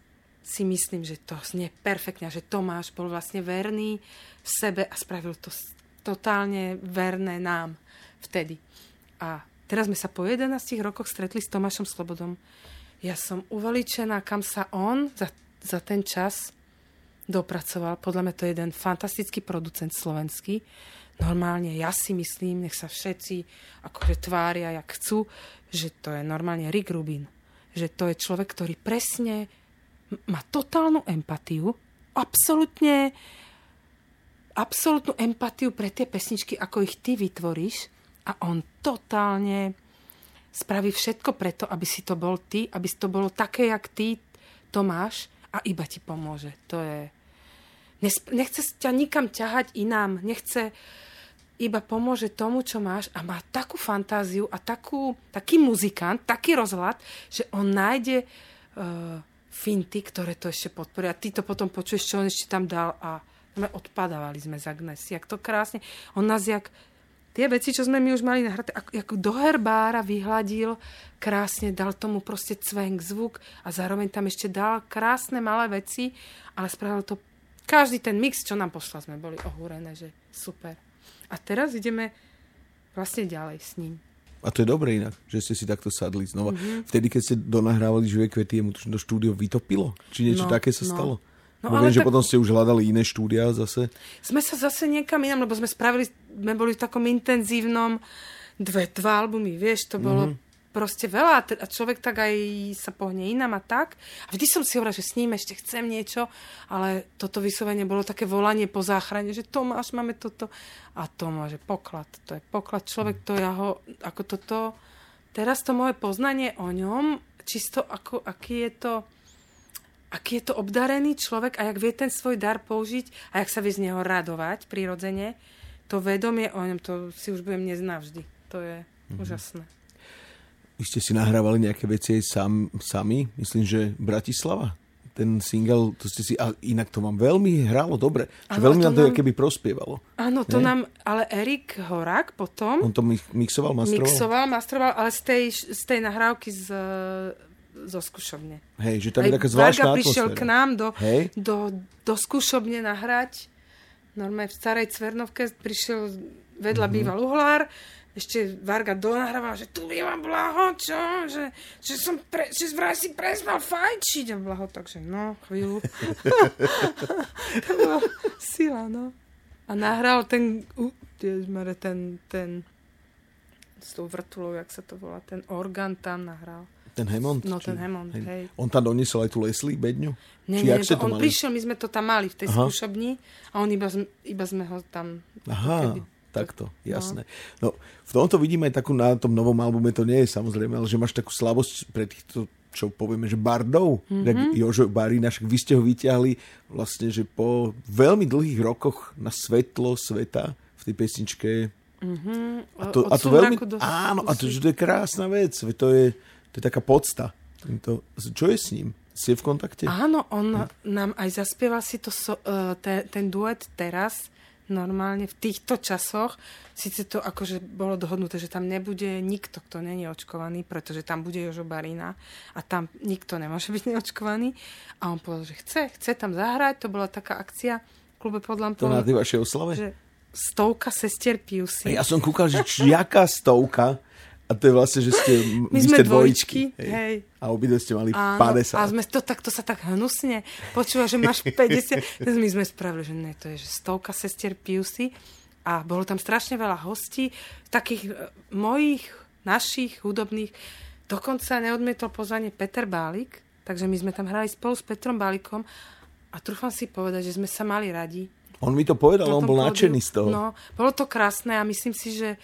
si myslím, že to znie perfektne, že Tomáš bol vlastne verný v sebe a spravil to totálne verné nám vtedy. A teraz sme sa po 11 rokoch stretli s Tomášom Slobodom. Ja som uveličená, kam sa on za, za ten čas dopracoval. Podľa mňa to je jeden fantastický producent slovenský. Normálne ja si myslím, nech sa všetci akože tvária, jak chcú, že to je normálne Rick Rubin. Že to je človek, ktorý presne má totálnu empatiu, absolútne absolútnu empatiu pre tie pesničky, ako ich ty vytvoríš a on totálne spraví všetko preto, aby si to bol ty, aby to bolo také, jak ty to máš a iba ti pomôže. To je... Nechce ťa nikam ťahať inám, nechce iba pomôže tomu, čo máš a má takú fantáziu a takú, taký muzikant, taký rozhľad, že on nájde uh, finty, ktoré to ešte podporia. Ty to potom počuješ, čo on ešte tam dal a sme odpadávali sme z Agnes. Jak to krásne. On nás jak tie veci, čo sme my už mali nahraté, ako, ako do herbára vyhladil, krásne dal tomu proste cvenk, zvuk a zároveň tam ešte dal krásne malé veci, ale spravil to každý ten mix, čo nám poslal, sme boli ohúrené, že super. A teraz ideme vlastne ďalej s ním. A to je dobré inak, že ste si takto sadli znova. Mm-hmm. Vtedy, keď ste donahrávali živé kvety, mu to štúdio vytopilo? Či niečo no, také sa no. stalo? No, Bo viem, tak... že potom ste už hľadali iné štúdia zase. Sme sa zase niekam inám, lebo sme spravili, sme boli v takom intenzívnom dve, dva albumy, vieš, to bolo mm-hmm. Proste veľa a človek tak aj sa pohne inám a tak. A vždy som si hovorila, že s ním ešte chcem niečo, ale toto vyslovene bolo také volanie po záchrane, že Tomáš, máme toto. A Tomáš, že poklad, to je poklad. Človek to ja ho, ako toto, teraz to moje poznanie o ňom, čisto ako, aký je to aký je to obdarený človek a jak vie ten svoj dar použiť a jak sa vie z neho radovať prirodzene, to vedomie o ňom, to si už budem neznavždy. To je mm-hmm. úžasné. Vy ste si nahrávali nejaké veci aj sam, sami, myslím, že Bratislava? Ten single, to ste si, a inak to vám veľmi hralo dobre. Ano, veľmi nám to nám, keby prospievalo. Áno, to ne? nám, ale Erik Horák potom... On to mixoval, mastroval? Mixoval, mastroval, ale z tej, z tej nahrávky z zo skúšobne. Hej, že tam je taká zvláštna prišiel k nám do, Hej. do, do skúšobne nahrať. Normálne v starej Cvernovke prišiel vedľa mm-hmm. býval uhlár, ešte Varga donahrával, že tu býva Blaho, čo? Že, že, som pre, že vraj si presmal fajčiť. A Blaho takže no, chvíľu. <laughs> to bola sila, no. A nahral ten, uh, ten, ten, s tou vrtulou, jak sa to volá, ten orgán tam nahral. Ten Hammond? No, ten Hammond, hej. hej. On tam doniesol aj tú Leslie bedňu? Nie, Či nie, to on mali? prišiel, my sme to tam mali v tej Aha. skúšobni a on iba, iba sme ho tam... Aha, keby, takto, jasné. No. no, v tomto vidíme aj takú, na tom novom albume to nie je samozrejme, ale že máš takú slabosť pre týchto čo povieme, že bardov, mm-hmm. tak Jožo Barina, však vy ste ho vyťahli vlastne, že po veľmi dlhých rokoch na svetlo sveta v tej pesničke Mm-hmm. A to, a to veľmi, do... áno, a to, že to je krásna vec, to je, to je taká podsta. To, čo je s ním? ste v kontakte? Áno, on hm. nám aj zaspieval si to, so, uh, ten, ten duet teraz, normálne v týchto časoch. Síce to akože bolo dohodnuté, že tam nebude nikto, kto není očkovaný, pretože tam bude Jožo Barina a tam nikto nemôže byť neočkovaný. A on povedal, že chce, chce tam zahrať. To bola taká akcia v klube pod lampou. To na tej vašej oslave? Že stovka sestier Piusy. Ja som kúkal, že jaká stovka? A to je vlastne, že ste, my sme ste dvojičky. Hej. hej. A obidve ste mali Áno, 50. A sme to, tak, to sa tak hnusne počúva, že máš <laughs> 50. my sme spravili, že ne, to je že stovka sestier Piusy. A bolo tam strašne veľa hostí, takých e, mojich, našich, hudobných. Dokonca neodmietol pozvanie Peter Bálik, takže my sme tam hrali spolu s Petrom Bálikom a trúfam si povedať, že sme sa mali radi. On mi to povedal, on bol nadšený z toho. No, bolo to krásne a myslím si, že,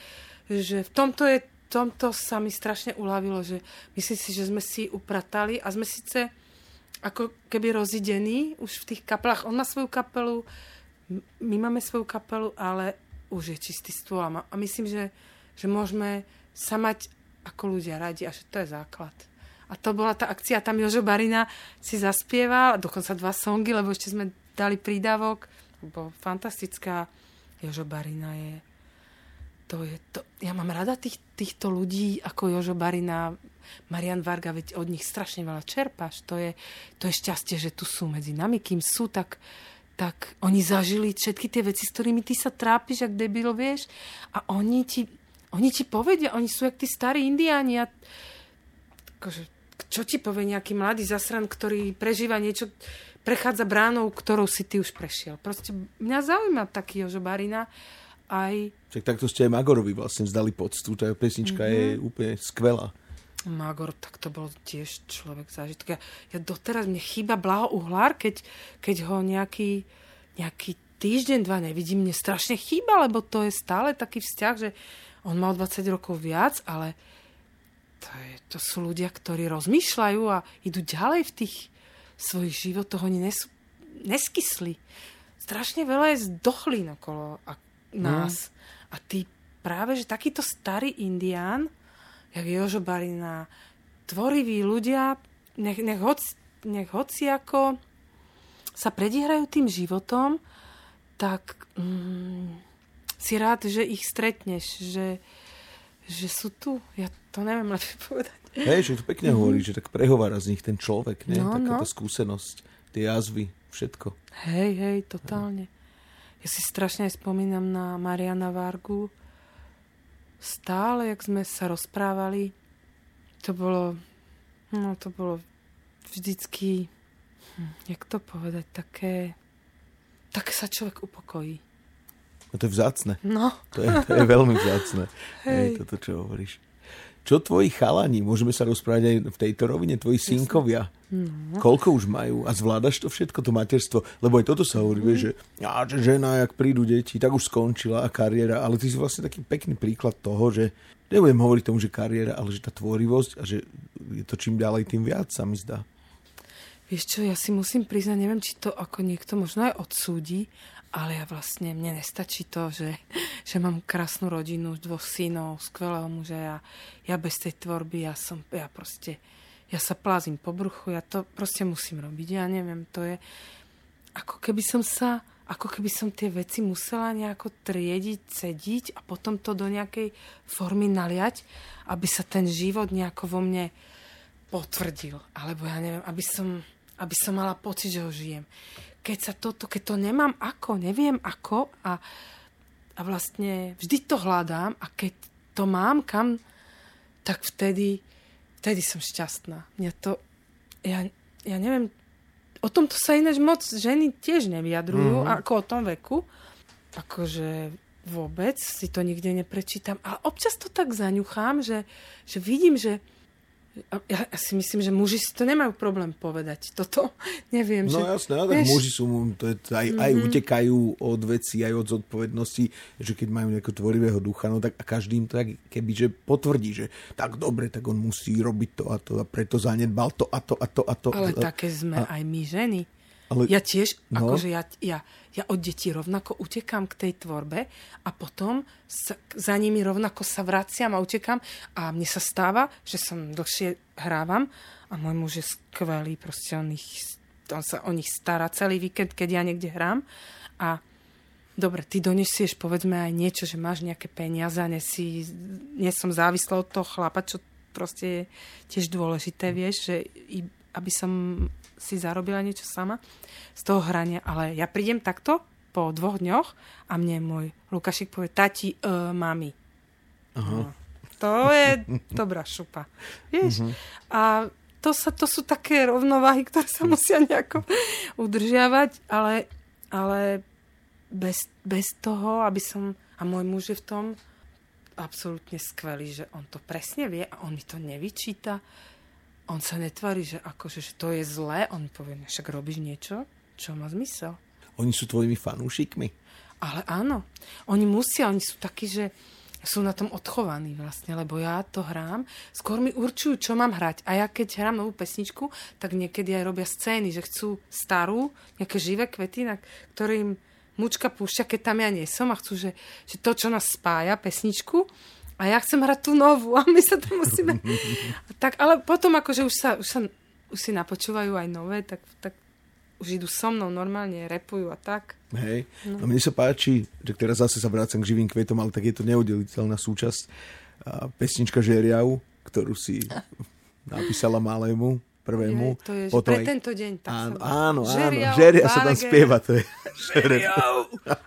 že v tomto je tomto sa mi strašne uľavilo, že myslím si, že sme si upratali a sme síce ako keby rozidení už v tých kaplách. On má svoju kapelu, my máme svoju kapelu, ale už je čistý stôl a, myslím, že, že môžeme sa mať ako ľudia radi a že to je základ. A to bola tá akcia, tam Jožo Barina si zaspieval, dokonca dva songy, lebo ešte sme dali prídavok. Bolo fantastická. Jožo Barina je to je to, ja mám rada tých, týchto ľudí ako Jožo Barina, Marian Varga, veď od nich strašne veľa čerpáš. To je, to je šťastie, že tu sú medzi nami. Kým sú, tak, tak oni zažili všetky tie veci, s ktorými ty sa trápiš, ak debil, vieš. A oni ti, oni ti povedia, oni sú jak tí starí indiáni. A, akože, čo ti povie nejaký mladý zasran, ktorý prežíva niečo, prechádza bránou, ktorou si ty už prešiel. Proste mňa zaujíma taký Jožo Barina aj... Čak takto ste aj Magorovi vlastne vzdali poctu, tá pesnička mm-hmm. je mhm. úplne skvelá. Magor, tak to bol tiež človek zážitok. Ja, ja doteraz, mne chýba Blaho Uhlár, keď, keď ho nejaký, nejaký týždeň, dva nevidím, mne strašne chýba, lebo to je stále taký vzťah, že on mal 20 rokov viac, ale to, je, to sú ľudia, ktorí rozmýšľajú a idú ďalej v tých svojich životoch. Oni nesú, neskysli. Strašne veľa je zdochlín okolo, nás. Mm. A ty práve, že takýto starý indián, jak Jožo Barina, tvoriví ľudia, nech, nech, hoc, nech hoci ako sa predihrajú tým životom, tak mm, si rád, že ich stretneš, že, že sú tu. Ja to neviem lepšie <laughs> povedať. Hej, že to pekne mm-hmm. hovorí, že tak prehovára z nich ten človek, nie? No, Taká no. tá skúsenosť, tie jazvy, všetko. Hej, hej, totálne. Hej. Ja si strašne spomínam na Mariana Vargu. Stále, jak sme sa rozprávali, to bolo, no to bolo vždycky, hm, jak to povedať, také, také sa človek upokojí. No to je vzácne. No. To je, to je veľmi vzácne. <laughs> Hej. Hej, toto, čo hovoríš. Čo tvoji chalani, môžeme sa rozprávať aj v tejto rovine, tvoji synkovia, no. koľko už majú a zvládaš to všetko, to materstvo? Lebo aj toto sa hovorí, mm. že, ja, že žena, jak prídu deti, tak už skončila a kariéra, ale ty si vlastne taký pekný príklad toho, že nebudem hovoriť tomu, že kariéra, ale že tá tvorivosť a že je to čím ďalej, tým viac sa mi zdá. Vieš čo, ja si musím priznať, neviem, či to ako niekto možno aj odsúdi, ale ja vlastne, mne nestačí to, že, že mám krásnu rodinu, dvoch synov, skvelého muža. Ja, ja bez tej tvorby, ja som, ja proste, ja sa plázim po bruchu, ja to proste musím robiť. Ja neviem, to je, ako keby som sa, ako keby som tie veci musela nejako triediť, cediť a potom to do nejakej formy naliať, aby sa ten život nejako vo mne potvrdil. Alebo ja neviem, aby som, aby som mala pocit, že ho žijem keď sa toto, keď to nemám ako, neviem ako a, a vlastne vždy to hľadám a keď to mám kam, tak vtedy, vtedy som šťastná. Mňa to, ja, ja neviem, o tomto sa ináč moc ženy tiež nevyjadrujú, mm-hmm. ako o tom veku. Akože vôbec si to nikde neprečítam. Ale občas to tak zaňuchám, že, že vidím, že ja, ja si myslím, že muži si to nemajú problém povedať. Toto <laughs> neviem. No že, jasné, ale vieš... muži sú, to je, aj, mm-hmm. aj utekajú od veci, aj od zodpovednosti, že keď majú nejakého tvorivého ducha, no tak a každý im to tak keby, že potvrdí, že tak dobre, tak on musí robiť to a to a preto zanedbal to a to a to a to. Ale také sme a... aj my ženy. Ale... Ja tiež, no. akože ja, ja, ja od detí rovnako utekám k tej tvorbe a potom sa, za nimi rovnako sa vraciam a utekám a mne sa stáva, že som dlhšie hrávam a môj muž je skvelý, proste on, ich, on sa o nich stará celý víkend, keď ja niekde hrám a Dobre, ty donesieš povedzme aj niečo, že máš nejaké peniaze a nesi, nie som závislá od toho chlapa, čo proste je tiež dôležité, vieš, že aby som si zarobila niečo sama z toho hrania. Ale ja prídem takto po dvoch dňoch a mne môj Lukašik povie, tati, uh, mami. Aha. No, to je <laughs> dobrá šupa. Vieš? Uh-huh. A to, sa, to sú také rovnováhy, ktoré sa musia nejako udržiavať, ale, ale bez, bez toho, aby som... A môj muž je v tom absolútne skvelý, že on to presne vie a on mi to nevyčíta. On sa netvarí, že akože že to je zlé. On povie, no však robíš niečo, čo má zmysel. Oni sú tvojimi fanúšikmi? Ale áno. Oni musia, oni sú takí, že sú na tom odchovaní vlastne, lebo ja to hrám. Skôr mi určujú, čo mám hrať. A ja keď hrám novú pesničku, tak niekedy aj robia scény, že chcú starú, nejaké živé kvety, na ktorým mučka púšťa, keď tam ja nie som a chcú, že, že to, čo nás spája, pesničku, a ja chcem hrať tú novú a my sa tam musíme... <laughs> tak, ale potom akože už, sa, už, sa, už si napočúvajú aj nové, tak, tak už idú so mnou normálne, repujú a tak. Hej, no. a mne sa páči, že teraz zase sa vrácam k živým kvetom, ale tak je to neudeliteľná súčasť. A pesnička Žeriav, ktorú si <laughs> napísala malému, prvému. Je, to je, potom pre aj... tento deň. Tak áno, áno, áno, Žeriav, Žeria sa tam spieva. To je Žeriav,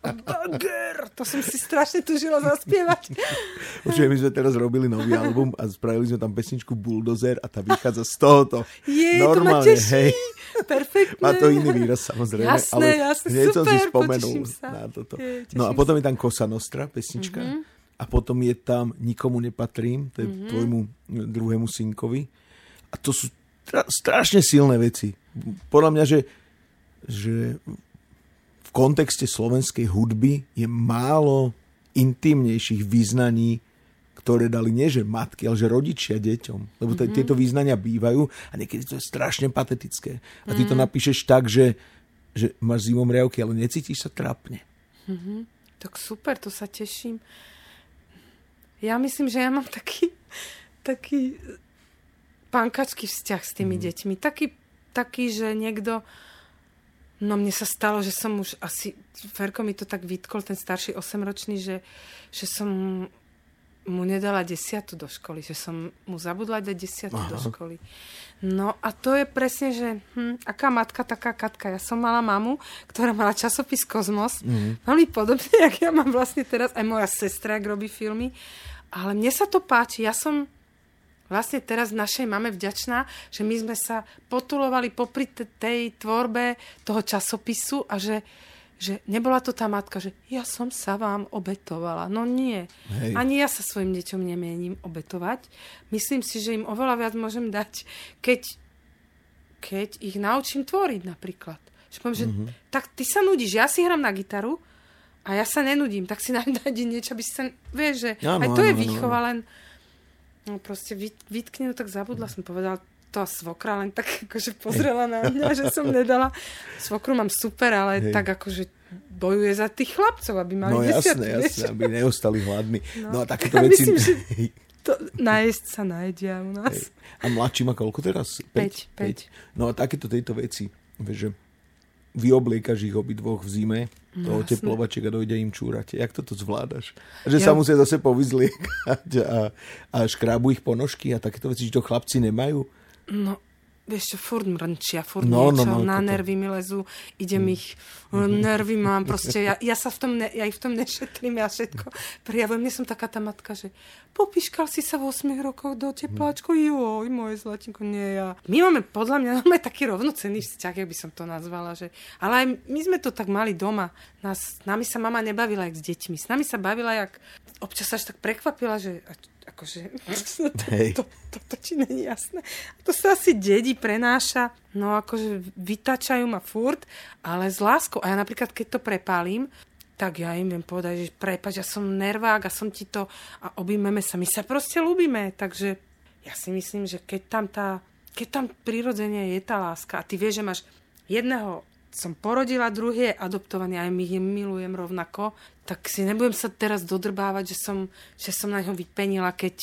Bager. To som si strašne tužila zaspievať. <laughs> Určite my sme teraz robili nový album a spravili sme tam pesničku Bulldozer a tá vychádza z tohoto. Je, Normálne, to ma teší. hej. Perfektné. Má to iný výraz samozrejme. Jasné, ale jasné, hneď super, som si spomenul na toto. Je, no a potom je tam Kosa Nostra pesnička. Mm-hmm. A potom je tam Nikomu nepatrím, to je mm-hmm. tvojmu druhému synkovi. A to sú strašne silné veci. Podľa mňa, že, že v kontexte slovenskej hudby je málo intimnejších význaní, ktoré dali nie že matky, ale že rodičia deťom. Lebo mm-hmm. tieto význania bývajú a niekedy to je strašne patetické. A ty to napíšeš tak, že, že máš zimom riavky, ale necítiš sa trápne. Mm-hmm. Tak super, to sa teším. Ja myslím, že ja mám taký, taký pankačký vzťah s tými mm. deťmi. Taký, taký, že niekto... No mne sa stalo, že som už asi... Ferko mi to tak vytkol, ten starší 8-ročný, že, že som mu nedala desiatu do školy, že som mu zabudla dať desiatu Aha. do školy. No a to je presne, že hm, aká matka, taká katka. Ja som mala mamu, ktorá mala časopis Kozmos, mm. veľmi podobne, <laughs> jak ja mám vlastne teraz, aj moja sestra, ak robí filmy. Ale mne sa to páči. Ja som vlastne teraz našej mame vďačná, že my sme sa potulovali popri tej tvorbe toho časopisu a že, že nebola to tá matka, že ja som sa vám obetovala. No nie. Hej. Ani ja sa svojim deťom nemienim obetovať. Myslím si, že im oveľa viac môžem dať, keď, keď ich naučím tvoriť napríklad. Že poviem, že mm-hmm. tak ty sa nudíš, ja si hram na gitaru a ja sa nenudím, tak si <laughs> nájdi niečo, aby si sa... Vieš, že ano, aj to je výchova, len No proste vytkne, tak zabudla som povedala, to a svokra len tak <laughs> akože pozrela na mňa, že som nedala. Svokru mám super, ale Hej. tak akože bojuje za tých chlapcov, aby mali No jasné, jasné, aby neostali hladní. No, no a takéto <laughs> veci... Myslím, že <laughs> to, nájsť sa nájdia u nás. Hej. A mladší má koľko teraz? 5. 5. No a takéto tejto veci, vieš, že vyobliekaš ich obidvoch v zime, do no, teplovačiek a dojde im čúrať. Jak toto zvládaš? Že ja... sa musia zase povizliekať a, a škrábu ich ponožky a takéto veci, že to chlapci nemajú? No, vieš čo, furt mrnčia, furt no, niečo, no, no, na nervy mi lezú, idem mm. ich, <laughs> nervy mám proste, ja, ja sa v tom, ne, ja ich v tom nešetrím, ja všetko prijavujem. Nie som taká tá matka, že popíškal si sa v 8 rokoch do tepláčku, joj, moje zlatinko, nie ja. My máme, podľa mňa, <laughs> máme taký rovnocenný vzťah, jak by som to nazvala, že, ale aj my sme to tak mali doma. Nás, nami sa mama nebavila jak s deťmi, s nami sa bavila jak, občas až tak prekvapila, že akože, <laughs> to, to, to, to ti není jasné. To sa asi dedí, prenáša, no akože vytačajú ma furt, ale s láskou. A ja napríklad, keď to prepálim, tak ja im viem povedať, že prepač, ja som nervák a som ti to a objímeme sa. My sa proste ľúbime, takže ja si myslím, že keď tam tá, keď tam prirodzene je tá láska a ty vieš, že máš jedného som porodila, druhý je adoptovaný, aj my ich milujem rovnako, tak si nebudem sa teraz dodrbávať, že som, že som na ňo vypenila, keď,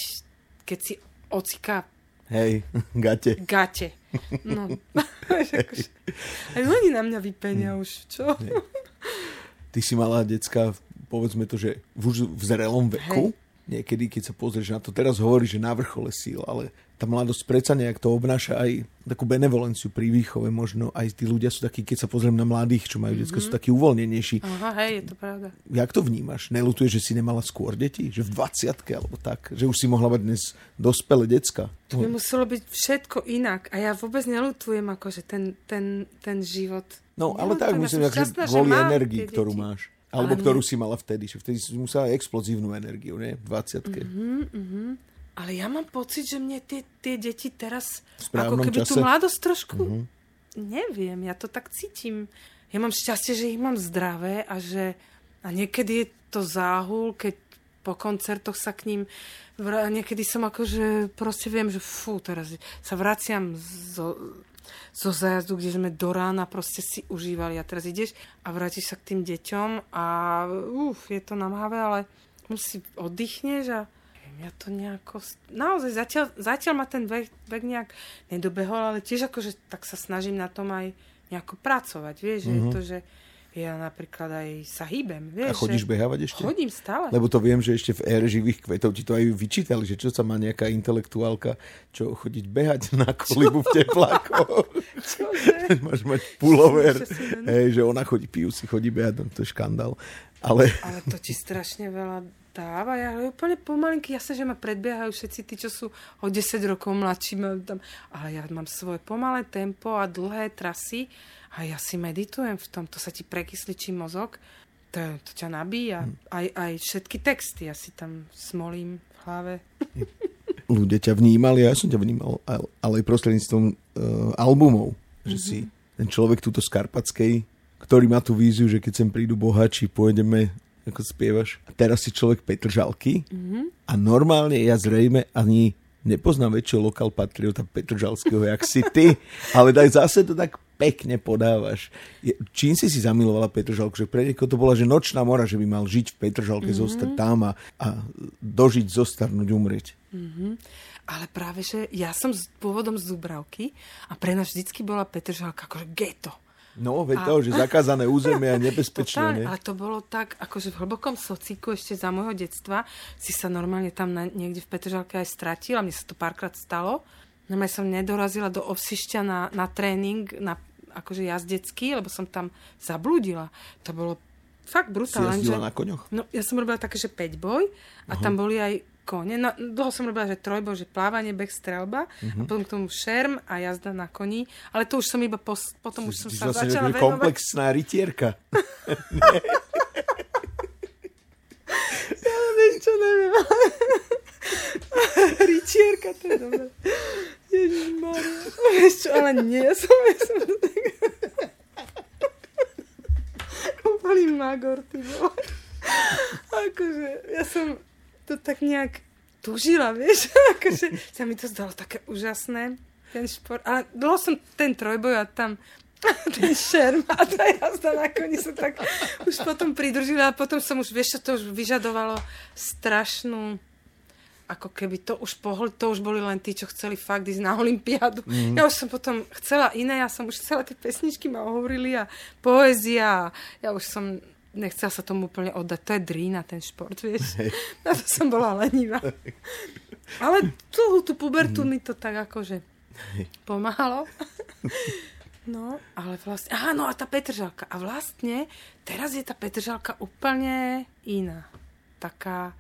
keď si ocika Hej, <laughs> gate. Gate. No. <laughs> <laughs> Aj oni na mňa vypenia už, čo? Ty si mala decka, povedzme to, že v, v zrelom veku? Hej niekedy, keď sa pozrieš na to, teraz hovorí, že na vrchole síl, ale tá mladosť predsa nejak to obnáša aj takú benevolenciu pri výchove. Možno aj tí ľudia sú takí, keď sa pozriem na mladých, čo majú mm-hmm. decka, sú mhm. takí uvoľnenejší. Aha, hej, je to pravda. Jak to vnímaš? Nelutuješ, že si nemala skôr deti? Že v 20 alebo tak? Že už si mohla mať dnes dospelé decka? To by muselo byť všetko inak. A ja vôbec nelutujem akože ten, ten, ten život. No, ale tak myslím, že kvôli energii, ktorú máš. Alebo ktorú si mala vtedy, že vtedy si musela explozívnu energiu, nie? V 20 uh-huh, uh-huh. Ale ja mám pocit, že mne tie, tie deti teraz, ako keby čase. tú mladosť trošku, uh-huh. neviem, ja to tak cítim. Ja mám šťastie, že ich mám zdravé a že a niekedy je to záhul, keď po koncertoch sa k ním niekedy som akože proste viem, že fú, teraz sa vraciam zo, zo zájazdu, kde sme do rána proste si užívali a teraz ideš a vrátiš sa k tým deťom a uf, je to namáhavé, ale musí oddychneš a ja to nejako... Naozaj, zatiaľ, zatiaľ ma ten vek, vek nejak nedobehol, ale tiež akože tak sa snažím na tom aj nejako pracovať, vieš, mm-hmm. že je mhm. to, že ja napríklad aj sa hýbem. Vieš, a chodíš behávať ešte? Chodím stále. Lebo to viem, že ešte v ére živých kvetov ti to aj vyčítali, že čo sa má nejaká intelektuálka, čo chodiť behať na <laughs> kolibu v teplákoch. <laughs> Čože? <laughs> Máš mať pulover. Hej, že ona chodí, pijú si, chodí behať, no to je škandál. Ale... Ale to ti strašne veľa dáva. Ja úplne pomalinky, jasne, že ma predbiehajú všetci tí, čo sú o 10 rokov mladší. Tam, ale ja mám svoje pomalé tempo a dlhé trasy a ja si meditujem v tom, to sa ti prekysličí mozog, to, to ťa nabíja. Hmm. Aj, aj všetky texty, ja si tam smolím v hlave. <laughs> Ľudia ťa vnímali, ja som ťa vnímal, ale aj prostredníctvom uh, albumov, že mm-hmm. si ten človek túto z Karpatskej, ktorý má tú víziu, že keď sem prídu bohači, pôjdeme ako spievaš. A teraz si človek Petržalky mm-hmm. a normálne ja zrejme ani nepoznám väčšieho lokal patriota Petržalského, jak si ty, <laughs> ale tak zase to tak pekne podávaš. Čím si si zamilovala Petržalku? Že pre niekoho to bola, že nočná mora, že by mal žiť v Petržalke, mm-hmm. zostať tam a, a dožiť, zostarnúť, umrieť. Mm-hmm. Ale práve, že ja som s pôvodom z Dubravky a pre nás vždycky bola Petržalka akože geto. No, veď a... to, že zakázané územie a <laughs> nebezpečné. Totálne, ale to bolo tak, akože v hlbokom sociku ešte za môjho detstva si sa normálne tam na, niekde v Petržalke aj stratila. Mne sa to párkrát stalo. Normálne som nedorazila do Ovsišťa na, na tréning, na akože jazdecký, lebo som tam zabludila. To bolo fakt brutálne. Si že... na koňoch? No, ja som robila také, že 5 boj a uh-huh. tam boli aj kone. No, dlho som robila, že trojboj, že plávanie, beh, strelba uh-huh. a mhm. potom k tomu šerm a jazda na koni. Ale to už som iba pos, potom už som Ty sa začala venovať. komplexná rytierka. ja vieš čo, neviem. <laughs> rytierka, to je dobré. Ježišmarja. Vieš čo, ale nie, ja som, ja som úplný magor, ty vole. Akože, ja som to tak nejak tužila, vieš. <laughs> akože sa mi to zdalo také úžasné, ten šport. Ale dlho som ten trojboj a tam <laughs> ten šerm a tá jazda na koni sa tak už potom pridržila a potom som už, vieš, to už vyžadovalo strašnú ako keby to už pohol, to už boli len tí, čo chceli fakt ísť na Olympiádu. Mm. Ja už som potom chcela iné, ja som už chcela tie pesničky ma hovorili a poézia. Ja už som nechcela sa tomu úplne oddať. To je drína, ten šport, vieš. Hey. <laughs> Na to som bola lenivá. Ale tú, tú pubertu mm. mi to tak akože pomáhalo. <laughs> No, ale vlastne... Aha, no a tá Petržalka. A vlastne teraz je tá Petržalka úplne iná. Taká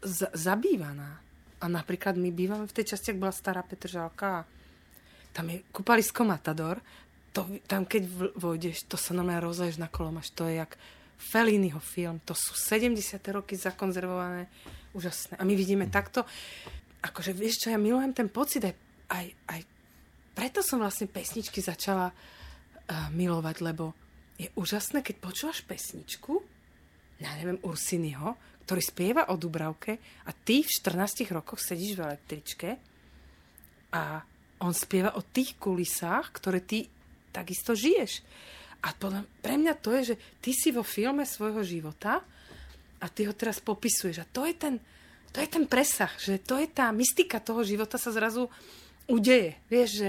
z- zabývaná. A napríklad my bývame v tej časti, ak bola stará Petržalka. Tam je kúpalisko Matador. To, tam keď vojdeš, to sa normálne rozleješ na kolomaš. To je jak Felliniho film. To sú 70. roky zakonzervované. Úžasné. A my vidíme takto. Akože vieš čo, ja milujem ten pocit aj, aj, aj preto som vlastne pesničky začala uh, milovať, lebo je úžasné, keď počúvaš pesničku, ja neviem, Ursinyho, ktorý spieva o Dubravke a ty v 14 rokoch sedíš v električke a on spieva o tých kulisách, ktoré ty takisto žiješ. A podľa, pre mňa to je, že ty si vo filme svojho života a ty ho teraz popisuješ. A to je ten, to je ten presah, že to je tá mystika toho života sa zrazu udeje. Vieš, že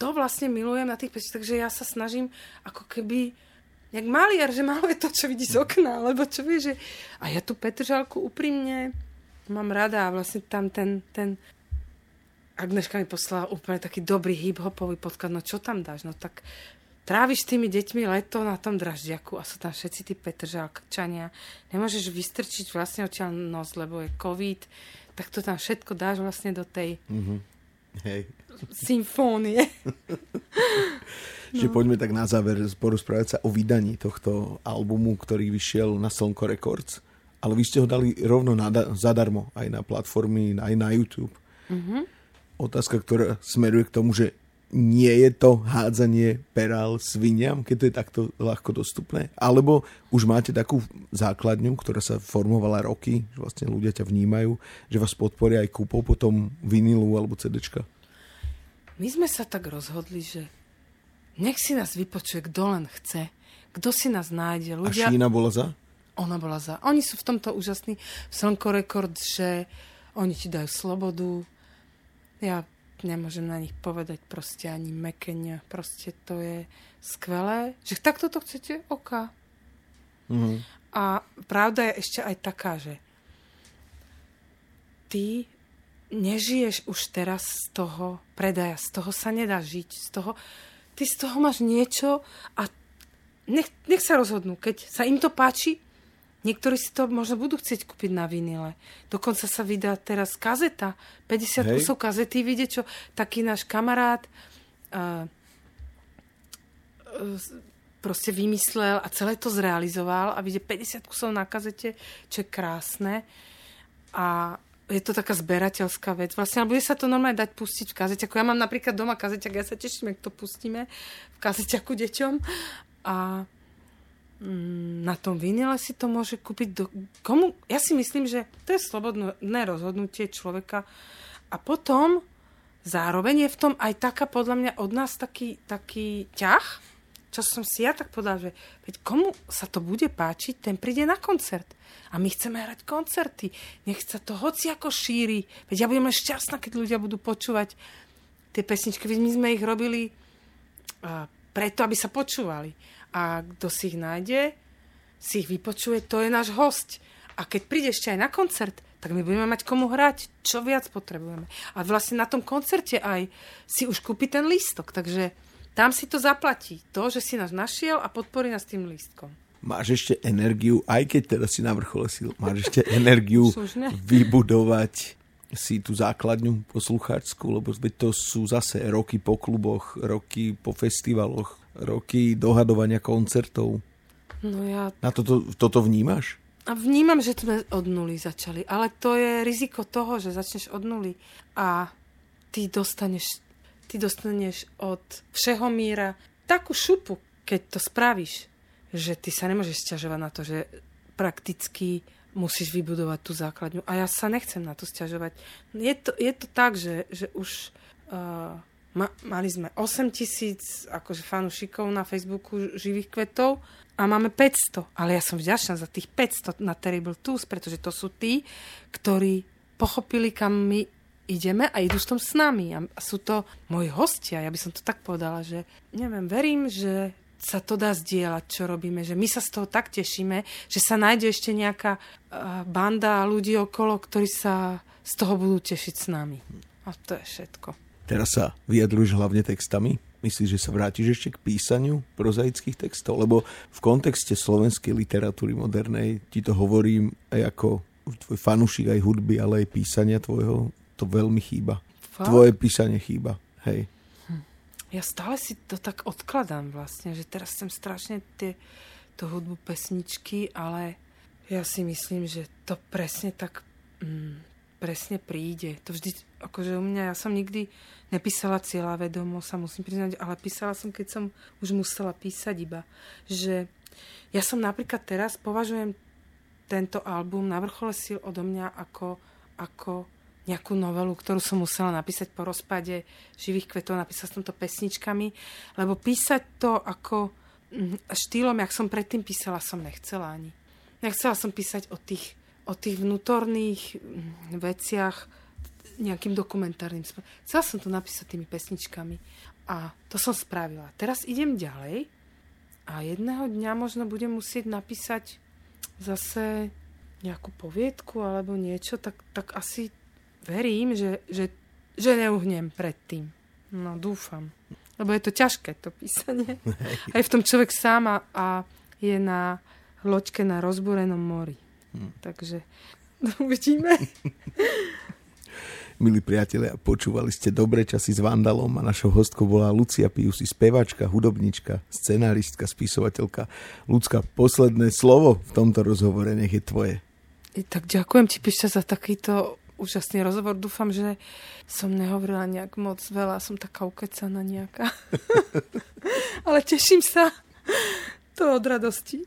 to vlastne milujem na tých pesničkách, takže ja sa snažím ako keby jak maliar, že maluje to, čo vidí z okna, alebo čo vie, že... A ja tu Petržalku úprimne mám rada a vlastne tam ten, ten Agneška mi poslala úplne taký dobrý hip-hopový podklad, no čo tam dáš? No tak tráviš tými deťmi leto na tom draždiaku a sú tam všetci tí Petržalčania. Nemôžeš vystrčiť vlastne odtiaľ nos, lebo je COVID, tak to tam všetko dáš vlastne do tej mm-hmm. Hej. symfónie. <laughs> Že no. poďme tak na záver porozprávať sa o vydaní tohto albumu, ktorý vyšiel na Slnko Records. Ale vy ste ho dali rovno na, zadarmo aj na platformy, aj na YouTube. Mm-hmm. Otázka, ktorá smeruje k tomu, že nie je to hádzanie perál sviniam, keď to je takto ľahko dostupné? Alebo už máte takú základňu, ktorá sa formovala roky, že vlastne ľudia ťa vnímajú, že vás podporia aj kúpou potom vinilu alebo CDčka? My sme sa tak rozhodli, že nech si nás vypočuje, kto len chce. Kto si nás nájde. Ľudia... A Šína bola za? Ona bola za. Oni sú v tomto úžasní. Slnko rekord, že oni ti dajú slobodu. Ja nemôžem na nich povedať proste ani mekenia. Proste to je skvelé. Že takto to chcete? OK. Mm-hmm. A pravda je ešte aj taká, že ty nežiješ už teraz z toho predaja. Z toho sa nedá žiť. Z toho ty z toho máš niečo a nech, nech sa rozhodnú. Keď sa im to páči, niektorí si to možno budú chcieť kúpiť na vinile. Dokonca sa vydá teraz kazeta, 50 Hej. kusov kazety, vidie čo, taký náš kamarát uh, uh, proste vymyslel a celé to zrealizoval a vidie 50 kusov na kazete, čo je krásne. A je to taká zberateľská vec. Vlastne, bude sa to normálne dať pustiť v kazeťaku. Ja mám napríklad doma kazeťak, ja sa teším, ak to pustíme v kazeťaku deťom. A na tom vinile si to môže kúpiť do... Komu? Ja si myslím, že to je slobodné rozhodnutie človeka. A potom zároveň je v tom aj taká podľa mňa od nás taký, taký ťah, čo som si ja tak povedal, že veď komu sa to bude páčiť, ten príde na koncert. A my chceme hrať koncerty. Nech sa to hoci ako šíri. Veď ja budem šťastná, keď ľudia budú počúvať tie pesničky. Veď my sme ich robili uh, preto, aby sa počúvali. A kto si ich nájde, si ich vypočuje, to je náš host. A keď príde ešte aj na koncert, tak my budeme mať komu hrať, čo viac potrebujeme. A vlastne na tom koncerte aj si už kúpi ten lístok, takže tam si to zaplatí. To, že si nás našiel a podporí nás tým lístkom. Máš ešte energiu, aj keď teda si na vrchole síl, máš ešte energiu <laughs> vybudovať si tú základňu poslucháčskú, lebo to sú zase roky po kluboch, roky po festivaloch, roky dohadovania koncertov. No ja... Na toto, toto vnímaš? A vnímam, že sme od nuly začali, ale to je riziko toho, že začneš od nuly a ty dostaneš ty dostaneš od všeho míra takú šupu, keď to spravíš, že ty sa nemôžeš stiažovať na to, že prakticky musíš vybudovať tú základňu. A ja sa nechcem na to stiažovať. Je to, je to tak, že, že už uh, ma, mali sme 8 tisíc akože fanúšikov na Facebooku živých kvetov a máme 500. Ale ja som vďačná za tých 500 na Terrible Tools, pretože to sú tí, ktorí pochopili, kam my ideme a idú s tom s nami. A sú to moji hostia, ja by som to tak povedala, že neviem, verím, že sa to dá zdieľať, čo robíme, že my sa z toho tak tešíme, že sa nájde ešte nejaká uh, banda ľudí okolo, ktorí sa z toho budú tešiť s nami. A to je všetko. Teraz sa vyjadruješ hlavne textami? Myslíš, že sa vrátiš ešte k písaniu prozaických textov? Lebo v kontexte slovenskej literatúry modernej ti to hovorím aj ako tvoj fanúšik aj hudby, ale aj písania tvojho to veľmi chýba. Fakt? Tvoje písanie chýba. Hej. Hm. Ja stále si to tak odkladám vlastne, že teraz chcem strašne tie, to hudbu pesničky, ale ja si myslím, že to presne tak mm, presne príde. To vždy, akože u mňa, ja som nikdy nepísala cieľa vedomo, sa musím priznať, ale písala som, keď som už musela písať iba. Že ja som napríklad teraz považujem tento album na vrchole síl odo mňa ako, ako nejakú novelu, ktorú som musela napísať po rozpade živých kvetov, napísala som to pesničkami, lebo písať to ako mm, štýlom, jak som predtým písala, som nechcela ani. Nechcela som písať o tých, o tých vnútorných mm, veciach nejakým dokumentárnym spôsobom. Chcela som to napísať tými pesničkami a to som spravila. Teraz idem ďalej a jedného dňa možno budem musieť napísať zase nejakú poviedku alebo niečo, tak, tak asi verím, že, že, že neuhnem predtým. No, dúfam. Lebo je to ťažké, to písanie. <laughs> Aj v tom človek sám a, a je na loďke na rozbúrenom mori. Hm. Takže <laughs> uvidíme. Milí priatelia, počúvali ste Dobré časy s Vandalom a našou hostkou bola Lucia Piusi, spevačka, hudobnička, scenaristka, spisovateľka. Lucka, posledné slovo v tomto rozhovore nech je tvoje. I tak ďakujem ti, Pišťa, za takýto úžasný rozhovor. Dúfam, že som nehovorila nejak moc veľa, som taká ukecaná nejaká. <laughs> <laughs> Ale teším sa to od radosti.